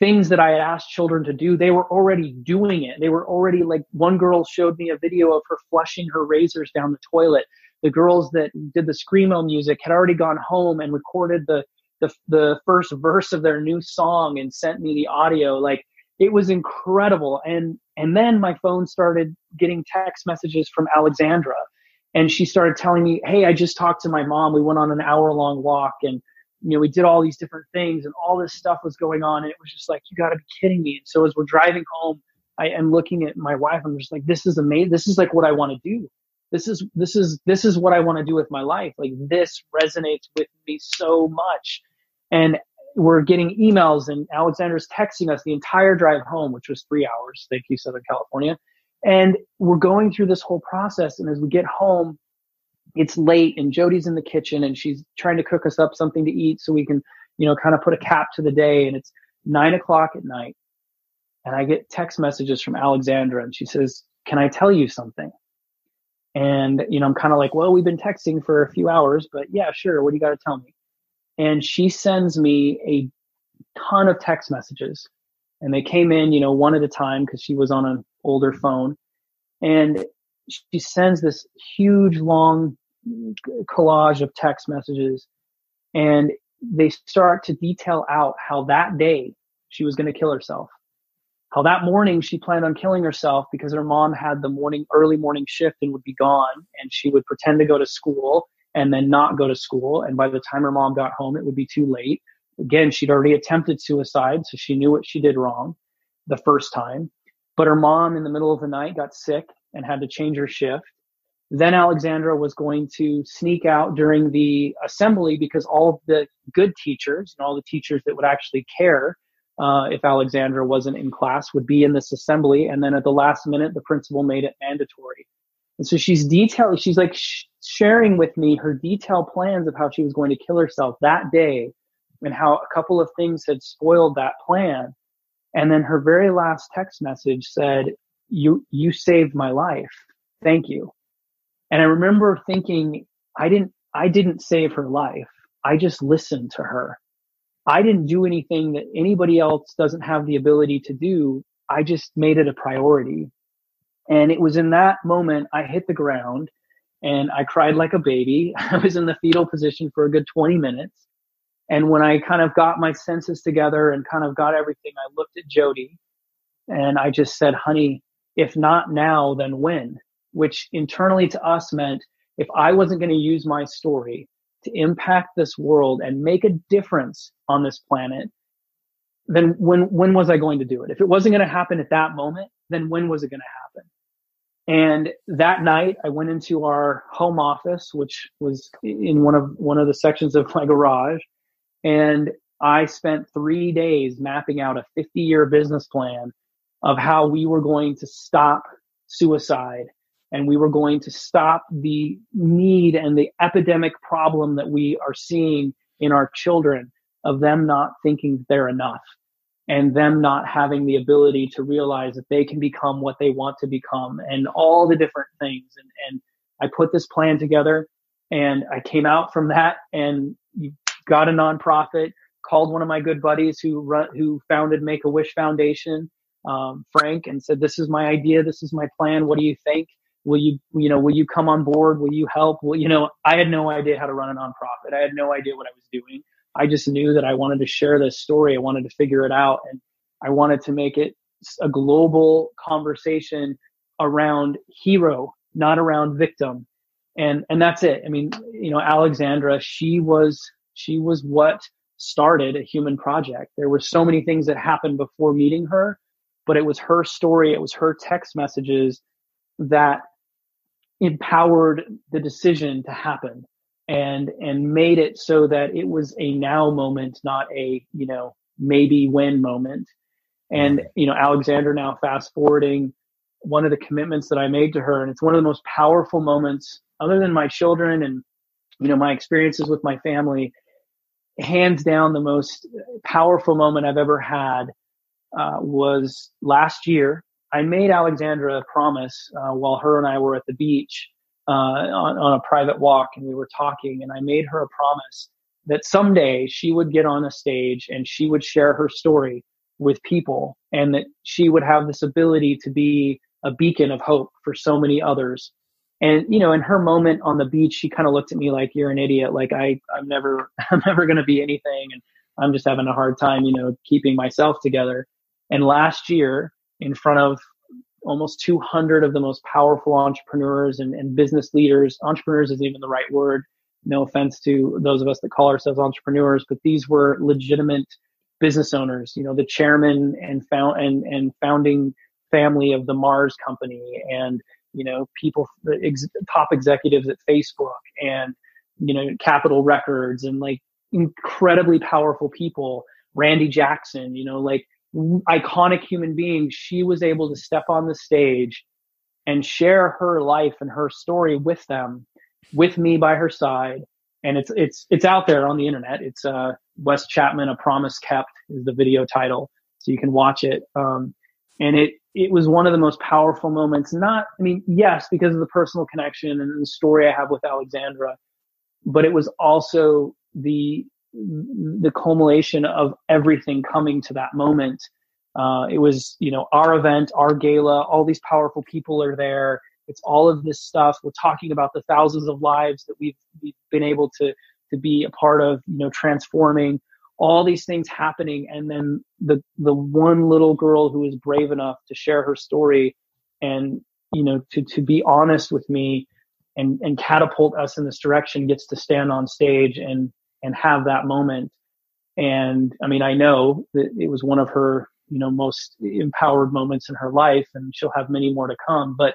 things that I had asked children to do, they were already doing it. They were already like one girl showed me a video of her flushing her razors down the toilet. The girls that did the screamo music had already gone home and recorded the the the first verse of their new song and sent me the audio. Like it was incredible. And and then my phone started getting text messages from Alexandra and she started telling me, "Hey, I just talked to my mom. We went on an hour long walk and you know, we did all these different things and all this stuff was going on. And it was just like, you got to be kidding me. And so as we're driving home, I am looking at my wife. I'm just like, this is amazing. This is like what I want to do. This is, this is, this is what I want to do with my life. Like this resonates with me so much. And we're getting emails and Alexandra's texting us the entire drive home, which was three hours. Thank you, Southern California. And we're going through this whole process. And as we get home, it's late and Jody's in the kitchen and she's trying to cook us up something to eat so we can, you know, kind of put a cap to the day. And it's nine o'clock at night. And I get text messages from Alexandra and she says, Can I tell you something? And, you know, I'm kind of like, Well, we've been texting for a few hours, but yeah, sure. What do you got to tell me? And she sends me a ton of text messages and they came in, you know, one at a time because she was on an older phone. And she sends this huge long collage of text messages and they start to detail out how that day she was going to kill herself. How that morning she planned on killing herself because her mom had the morning, early morning shift and would be gone and she would pretend to go to school and then not go to school. And by the time her mom got home, it would be too late. Again, she'd already attempted suicide, so she knew what she did wrong the first time. But her mom in the middle of the night got sick and had to change her shift. Then Alexandra was going to sneak out during the assembly because all of the good teachers and all the teachers that would actually care uh, if Alexandra wasn't in class would be in this assembly. And then at the last minute, the principal made it mandatory. And so she's detailing, she's like sh- sharing with me her detailed plans of how she was going to kill herself that day and how a couple of things had spoiled that plan. And then her very last text message said, you, you saved my life. Thank you. And I remember thinking, I didn't, I didn't save her life. I just listened to her. I didn't do anything that anybody else doesn't have the ability to do. I just made it a priority. And it was in that moment I hit the ground and I cried like a baby. I was in the fetal position for a good 20 minutes. And when I kind of got my senses together and kind of got everything, I looked at Jody and I just said, honey, if not now, then when? Which internally to us meant if I wasn't going to use my story to impact this world and make a difference on this planet, then when, when was I going to do it? If it wasn't going to happen at that moment, then when was it going to happen? And that night I went into our home office, which was in one of, one of the sections of my garage and I spent three days mapping out a 50 year business plan of how we were going to stop suicide and we were going to stop the need and the epidemic problem that we are seeing in our children of them not thinking they're enough and them not having the ability to realize that they can become what they want to become and all the different things. And, and I put this plan together and I came out from that and got a nonprofit, called one of my good buddies who run, who founded Make a Wish Foundation, um, Frank, and said, "This is my idea. This is my plan. What do you think? Will you, you know, will you come on board? Will you help? Well, you know, I had no idea how to run a nonprofit. I had no idea what I was doing. I just knew that I wanted to share this story. I wanted to figure it out, and I wanted to make it a global conversation around hero, not around victim. And, and that's it. I mean, you know, Alexandra, she was she was what started a human project. There were so many things that happened before meeting her, but it was her story, it was her text messages that empowered the decision to happen and and made it so that it was a now moment, not a, you know, maybe when moment. And, mm-hmm. you know, Alexandra now fast forwarding one of the commitments that I made to her, and it's one of the most powerful moments other than my children and you know my experiences with my family hands down the most powerful moment I've ever had uh, was last year. I made Alexandra a promise uh, while her and I were at the beach uh, on, on a private walk, and we were talking. And I made her a promise that someday she would get on a stage and she would share her story with people, and that she would have this ability to be a beacon of hope for so many others and, you know, in her moment on the beach, she kind of looked at me like, you're an idiot. Like I, I'm never, I'm never going to be anything. And I'm just having a hard time, you know, keeping myself together. And last year in front of almost 200 of the most powerful entrepreneurs and, and business leaders, entrepreneurs isn't even the right word. No offense to those of us that call ourselves entrepreneurs, but these were legitimate business owners, you know, the chairman and found and, and founding family of the Mars company and you know, people, ex- top executives at Facebook and, you know, Capitol Records and like incredibly powerful people, Randy Jackson, you know, like iconic human beings. She was able to step on the stage and share her life and her story with them, with me by her side. And it's, it's, it's out there on the internet. It's, uh, Wes Chapman, A Promise Kept is the video title. So you can watch it. Um, and it, it was one of the most powerful moments. Not, I mean, yes, because of the personal connection and the story I have with Alexandra, but it was also the the culmination of everything coming to that moment. Uh, it was, you know, our event, our gala, all these powerful people are there. It's all of this stuff. We're talking about the thousands of lives that we've, we've been able to, to be a part of, you know, transforming all these things happening. And then the, the one little girl who was brave enough to share her story and, you know, to, to be honest with me and, and catapult us in this direction gets to stand on stage and, and have that moment. And I mean, I know that it was one of her, you know, most empowered moments in her life and she'll have many more to come, but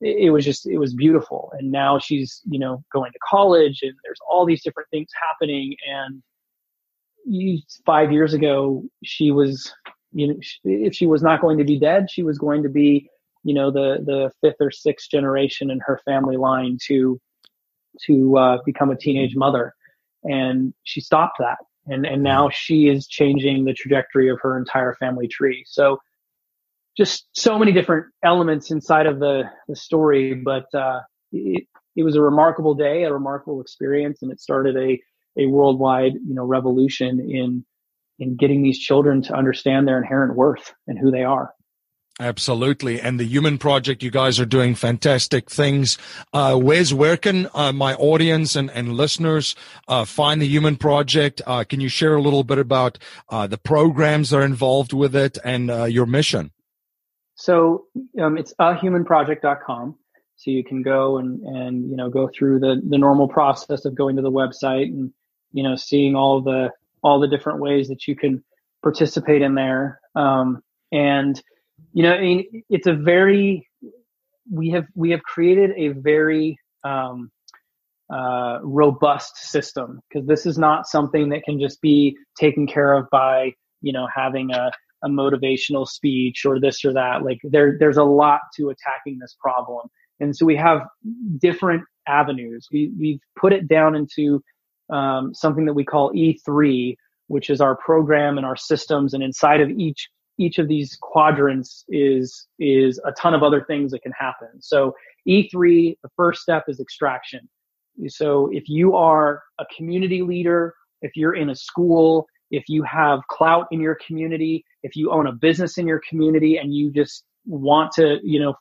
it, was just, it was beautiful. And now she's, you know, going to college and there's all these different things happening. And five years ago, she was, you know, if she was not going to be dead, she was going to be you know the the fifth or sixth generation in her family line to to uh, become a teenage mother, and she stopped that, and and now she is changing the trajectory of her entire family tree. So just so many different elements inside of the the story, but uh, it it was a remarkable day, a remarkable experience, and it started a a worldwide you know revolution in in getting these children to understand their inherent worth and who they are. Absolutely. And the Human Project, you guys are doing fantastic things. Uh, Wes, where can uh, my audience and, and listeners uh, find the Human Project? Uh, can you share a little bit about uh, the programs that are involved with it and uh, your mission? So um, it's ahumanproject.com. So you can go and, and, you know, go through the, the normal process of going to the website and, you know, seeing all the, all the different ways that you can participate in there. Um, and, you know, I mean, it's a very we have we have created a very um, uh, robust system because this is not something that can just be taken care of by you know having a, a motivational speech or this or that. Like there there's a lot to attacking this problem, and so we have different avenues. We we've put it down into um, something that we call E3, which is our program and our systems, and inside of each each of these quadrants is is a ton of other things that can happen. So E3, the first step is extraction. So if you are a community leader, if you're in a school, if you have clout in your community, if you own a business in your community and you just want to, you know,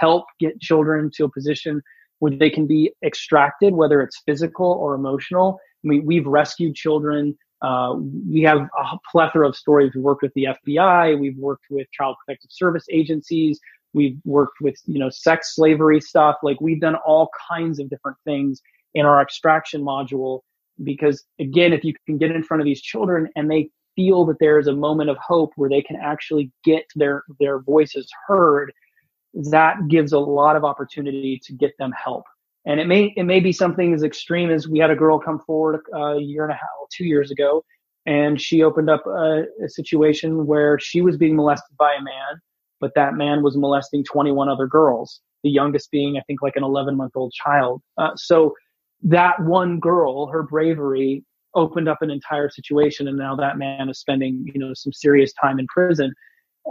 help get children to a position where they can be extracted, whether it's physical or emotional. I mean, we've rescued children uh, we have a plethora of stories. We've worked with the FBI. We've worked with child protective service agencies. We've worked with, you know, sex slavery stuff. Like we've done all kinds of different things in our extraction module because again, if you can get in front of these children and they feel that there is a moment of hope where they can actually get their, their voices heard, that gives a lot of opportunity to get them help. And it may it may be something as extreme as we had a girl come forward uh, a year and a half, two years ago, and she opened up a, a situation where she was being molested by a man, but that man was molesting 21 other girls, the youngest being I think like an 11 month old child. Uh, so that one girl, her bravery opened up an entire situation, and now that man is spending you know some serious time in prison.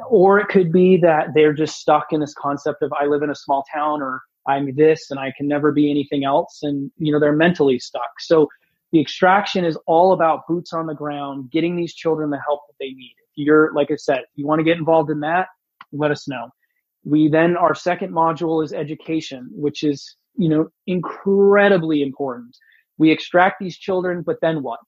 Or it could be that they're just stuck in this concept of I live in a small town or I'm this and I can never be anything else. And, you know, they're mentally stuck. So the extraction is all about boots on the ground, getting these children the help that they need. If you're, like I said, you want to get involved in that, let us know. We then, our second module is education, which is, you know, incredibly important. We extract these children, but then what?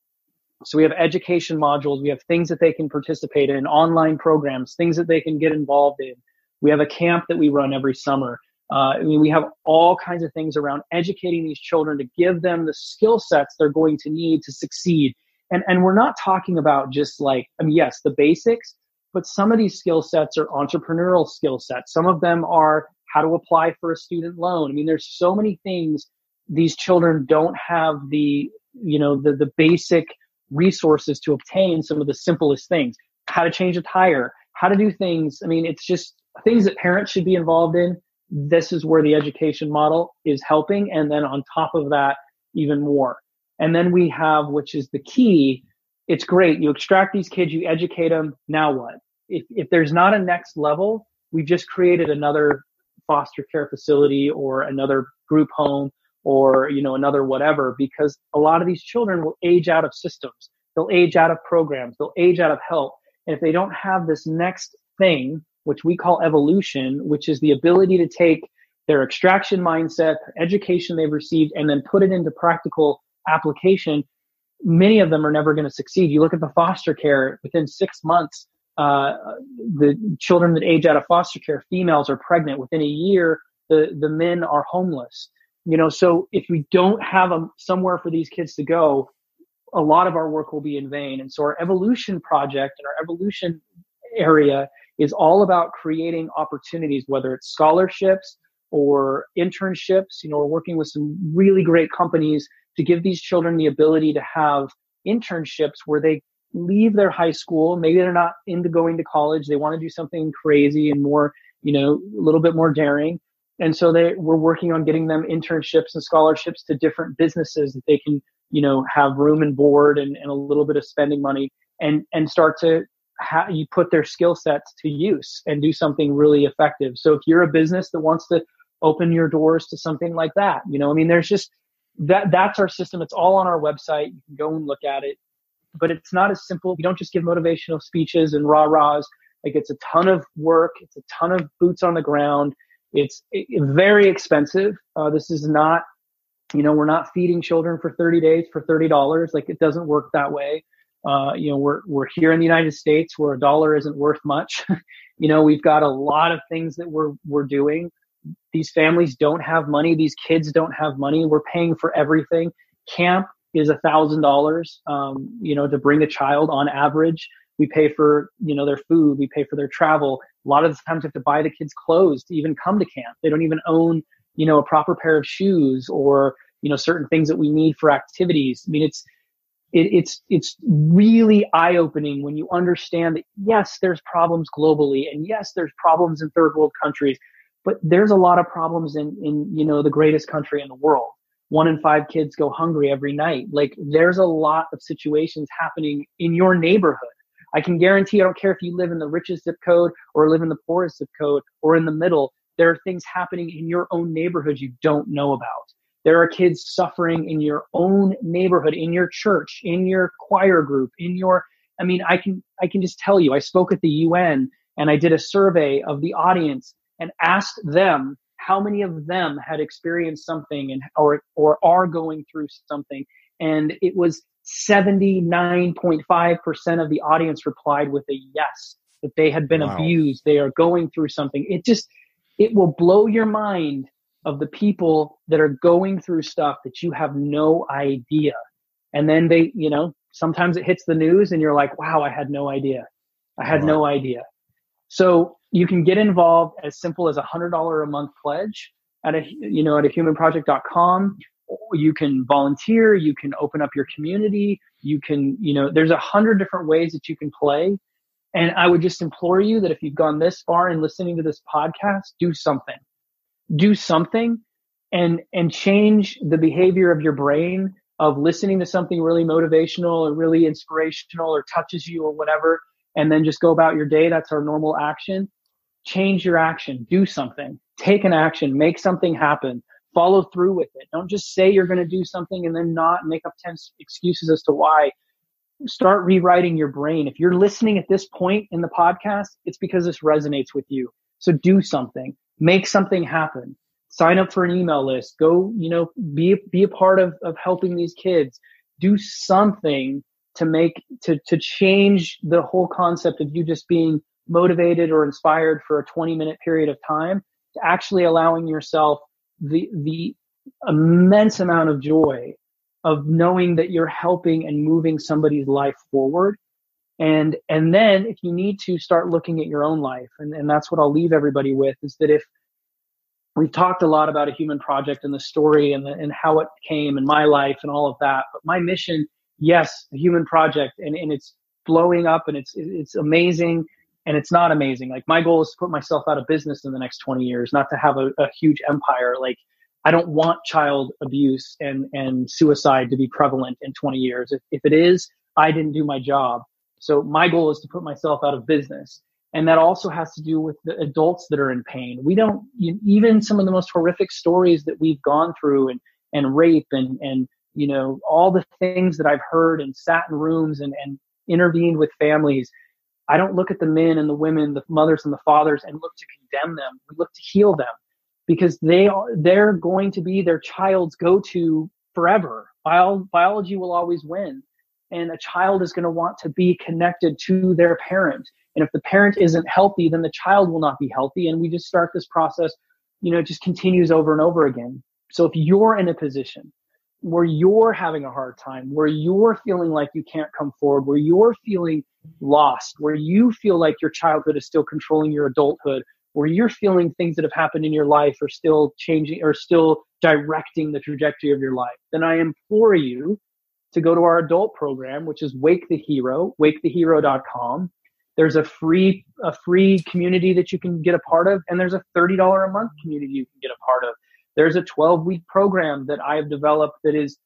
So we have education modules. We have things that they can participate in, online programs, things that they can get involved in. We have a camp that we run every summer. Uh, I mean, we have all kinds of things around educating these children to give them the skill sets they're going to need to succeed. And, and we're not talking about just like, I mean, yes, the basics, but some of these skill sets are entrepreneurial skill sets. Some of them are how to apply for a student loan. I mean, there's so many things these children don't have the, you know, the, the basic resources to obtain some of the simplest things. How to change a tire, how to do things. I mean, it's just things that parents should be involved in this is where the education model is helping. And then on top of that, even more. And then we have, which is the key, it's great. You extract these kids, you educate them. Now what? If, if there's not a next level, we've just created another foster care facility or another group home or, you know, another whatever, because a lot of these children will age out of systems. they'll age out of programs, they'll age out of help. And if they don't have this next thing, which we call evolution, which is the ability to take their extraction mindset, education they've received, and then put it into practical application, many of them are never going to succeed. You look at the foster care within six months, uh, the children that age out of foster care, females are pregnant. Within a year, the, the men are homeless. You know, so if we don't have a, somewhere for these kids to go, a lot of our work will be in vain. And so our evolution project and our evolution area is all about creating opportunities, whether it's scholarships or internships. You know, we're working with some really great companies to give these children the ability to have internships where they leave their high school. Maybe they're not into going to college. They want to do something crazy and more, you know, a little bit more daring. And so they, we're working on getting them internships and scholarships to different businesses that they can, you know, have room and board and, and a little bit of spending money and, and start to how you put their skill sets to use and do something really effective. So if you're a business that wants to open your doors to something like that, you know, I mean, there's just that, that's our system. It's all on our website. You can go and look at it, but it's not as simple. You don't just give motivational speeches and rah rahs. Like it's a ton of work. It's a ton of boots on the ground. It's very expensive. Uh, this is not, you know, we're not feeding children for 30 days for $30. Like it doesn't work that way. Uh, you know, we're, we're here in the United States where a dollar isn't worth much. you know, we've got a lot of things that we're, we're doing. These families don't have money. These kids don't have money. We're paying for everything. Camp is a thousand dollars, um, you know, to bring a child on average. We pay for, you know, their food. We pay for their travel. A lot of the times we have to buy the kids clothes to even come to camp. They don't even own, you know, a proper pair of shoes or, you know, certain things that we need for activities. I mean, it's, it, it's it's really eye opening when you understand that yes, there's problems globally, and yes, there's problems in third world countries, but there's a lot of problems in in you know the greatest country in the world. One in five kids go hungry every night. Like there's a lot of situations happening in your neighborhood. I can guarantee I don't care if you live in the richest zip code or live in the poorest zip code or in the middle. There are things happening in your own neighborhood you don't know about. There are kids suffering in your own neighborhood, in your church, in your choir group, in your, I mean, I can, I can just tell you, I spoke at the UN and I did a survey of the audience and asked them how many of them had experienced something and, or, or are going through something. And it was 79.5% of the audience replied with a yes, that they had been wow. abused. They are going through something. It just, it will blow your mind of the people that are going through stuff that you have no idea. And then they, you know, sometimes it hits the news and you're like, wow, I had no idea. I had wow. no idea. So you can get involved as simple as a hundred dollar a month pledge at a, you know, at a humanproject.com. You can volunteer. You can open up your community. You can, you know, there's a hundred different ways that you can play. And I would just implore you that if you've gone this far in listening to this podcast, do something do something and and change the behavior of your brain of listening to something really motivational or really inspirational or touches you or whatever and then just go about your day. That's our normal action. Change your action. Do something. Take an action. Make something happen. Follow through with it. Don't just say you're going to do something and then not make up 10 excuses as to why. Start rewriting your brain. If you're listening at this point in the podcast it's because this resonates with you. So do something make something happen. Sign up for an email list. Go, you know, be, be a part of, of helping these kids. Do something to make, to, to change the whole concept of you just being motivated or inspired for a 20 minute period of time to actually allowing yourself the, the immense amount of joy of knowing that you're helping and moving somebody's life forward and and then if you need to start looking at your own life and, and that's what i'll leave everybody with is that if we've talked a lot about a human project and the story and, the, and how it came in my life and all of that but my mission yes the human project and, and it's blowing up and it's it's amazing and it's not amazing. Like my goal is to put myself out of business in the next 20 years not to have a, a huge empire. Like i don't want child abuse and and suicide to be prevalent in 20 years. If, if it is i didn't do my job so my goal is to put myself out of business. And that also has to do with the adults that are in pain. We don't, even some of the most horrific stories that we've gone through and, and rape and, and you know, all the things that I've heard and sat in rooms and, and intervened with families. I don't look at the men and the women, the mothers and the fathers and look to condemn them. We look to heal them because they are, they're going to be their child's go-to forever. Bio, biology will always win. And a child is going to want to be connected to their parent. And if the parent isn't healthy, then the child will not be healthy. And we just start this process, you know, it just continues over and over again. So if you're in a position where you're having a hard time, where you're feeling like you can't come forward, where you're feeling lost, where you feel like your childhood is still controlling your adulthood, where you're feeling things that have happened in your life are still changing or still directing the trajectory of your life, then I implore you to go to our adult program, which is Wake the Hero, wakethehero.com. There's a free a free community that you can get a part of, and there's a $30 a month community you can get a part of. There's a 12 week program that I've developed that is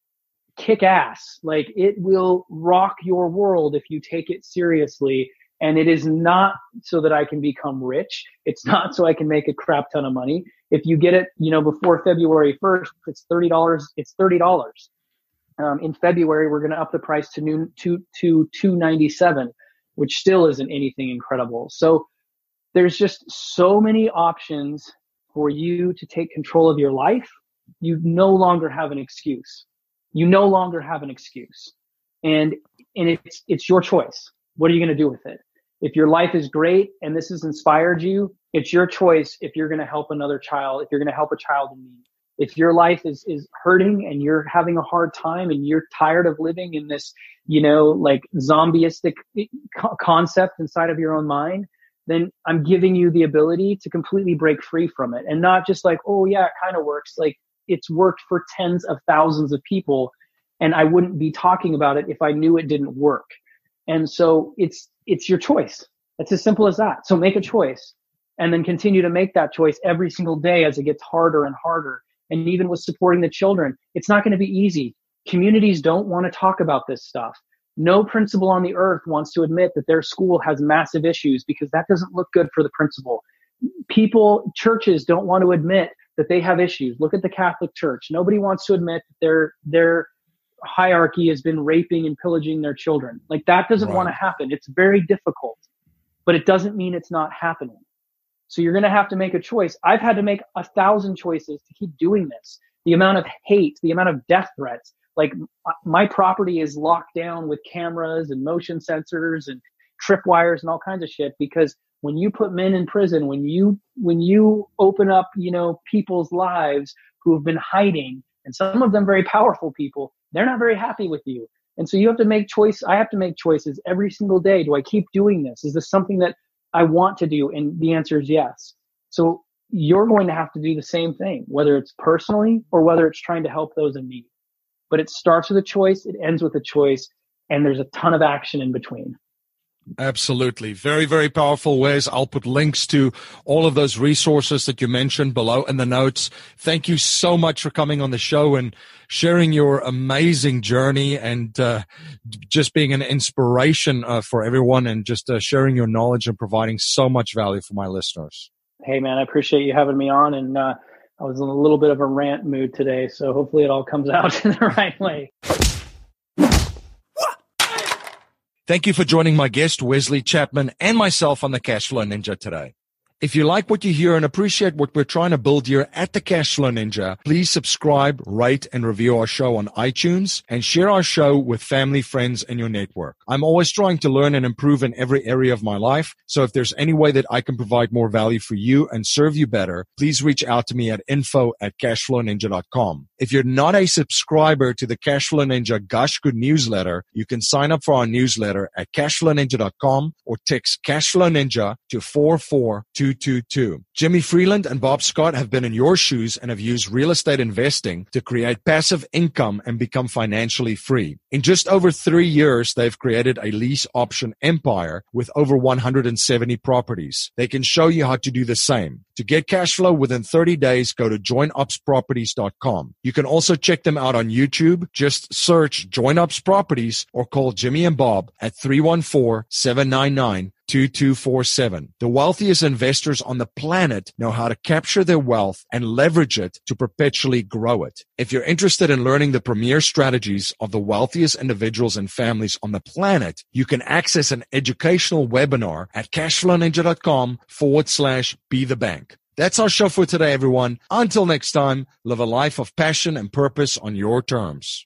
kick ass. Like it will rock your world if you take it seriously. And it is not so that I can become rich. It's not so I can make a crap ton of money. If you get it, you know, before February 1st, it's $30. It's $30. Um, in February, we're going to up the price to new, to, to 297, which still isn't anything incredible. So there's just so many options for you to take control of your life, you no longer have an excuse. You no longer have an excuse. And, and it's, it's your choice. What are you going to do with it? If your life is great and this has inspired you, it's your choice if you're going to help another child, if you're going to help a child in need. If your life is, is hurting and you're having a hard time and you're tired of living in this, you know, like zombieistic concept inside of your own mind, then I'm giving you the ability to completely break free from it and not just like, oh yeah, it kind of works. Like it's worked for tens of thousands of people and I wouldn't be talking about it if I knew it didn't work. And so it's, it's your choice. It's as simple as that. So make a choice and then continue to make that choice every single day as it gets harder and harder. And even with supporting the children, it's not going to be easy. Communities don't want to talk about this stuff. No principal on the earth wants to admit that their school has massive issues because that doesn't look good for the principal. People, churches don't want to admit that they have issues. Look at the Catholic Church. Nobody wants to admit that their their hierarchy has been raping and pillaging their children. Like that doesn't right. want to happen. It's very difficult, but it doesn't mean it's not happening. So you're going to have to make a choice. I've had to make a thousand choices to keep doing this. The amount of hate, the amount of death threats, like uh, my property is locked down with cameras and motion sensors and tripwires and all kinds of shit because when you put men in prison when you when you open up you know people's lives who have been hiding and some of them very powerful people they're not very happy with you and so you have to make choice i have to make choices every single day do i keep doing this is this something that i want to do and the answer is yes so you're going to have to do the same thing whether it's personally or whether it's trying to help those in need but it starts with a choice, it ends with a choice, and there's a ton of action in between. Absolutely. Very, very powerful ways. I'll put links to all of those resources that you mentioned below in the notes. Thank you so much for coming on the show and sharing your amazing journey and uh, just being an inspiration uh, for everyone and just uh, sharing your knowledge and providing so much value for my listeners. Hey, man, I appreciate you having me on and uh, I was in a little bit of a rant mood today, so hopefully it all comes out in the right way. Thank you for joining my guest, Wesley Chapman, and myself on the Cashflow Ninja today. If you like what you hear and appreciate what we're trying to build here at the Cashflow Ninja, please subscribe, rate, and review our show on iTunes and share our show with family, friends, and your network. I'm always trying to learn and improve in every area of my life. So if there's any way that I can provide more value for you and serve you better, please reach out to me at info at cashflowninja.com. If you're not a subscriber to the Cashflow Ninja Gush Good newsletter, you can sign up for our newsletter at cashflowninja.com or text Cashflow Ninja to 442 222. Jimmy Freeland and Bob Scott have been in your shoes and have used real estate investing to create passive income and become financially free. In just over three years, they've created a lease option empire with over 170 properties. They can show you how to do the same. To get cash flow within 30 days, go to joinupsproperties.com. You can also check them out on YouTube. Just search Join Ups Properties or call Jimmy and Bob at 314 799 2247. The wealthiest investors on the planet know how to capture their wealth and leverage it to perpetually grow it. If you're interested in learning the premier strategies of the wealthiest individuals and families on the planet, you can access an educational webinar at cashflowninja.com forward slash be the bank. That's our show for today, everyone. Until next time, live a life of passion and purpose on your terms.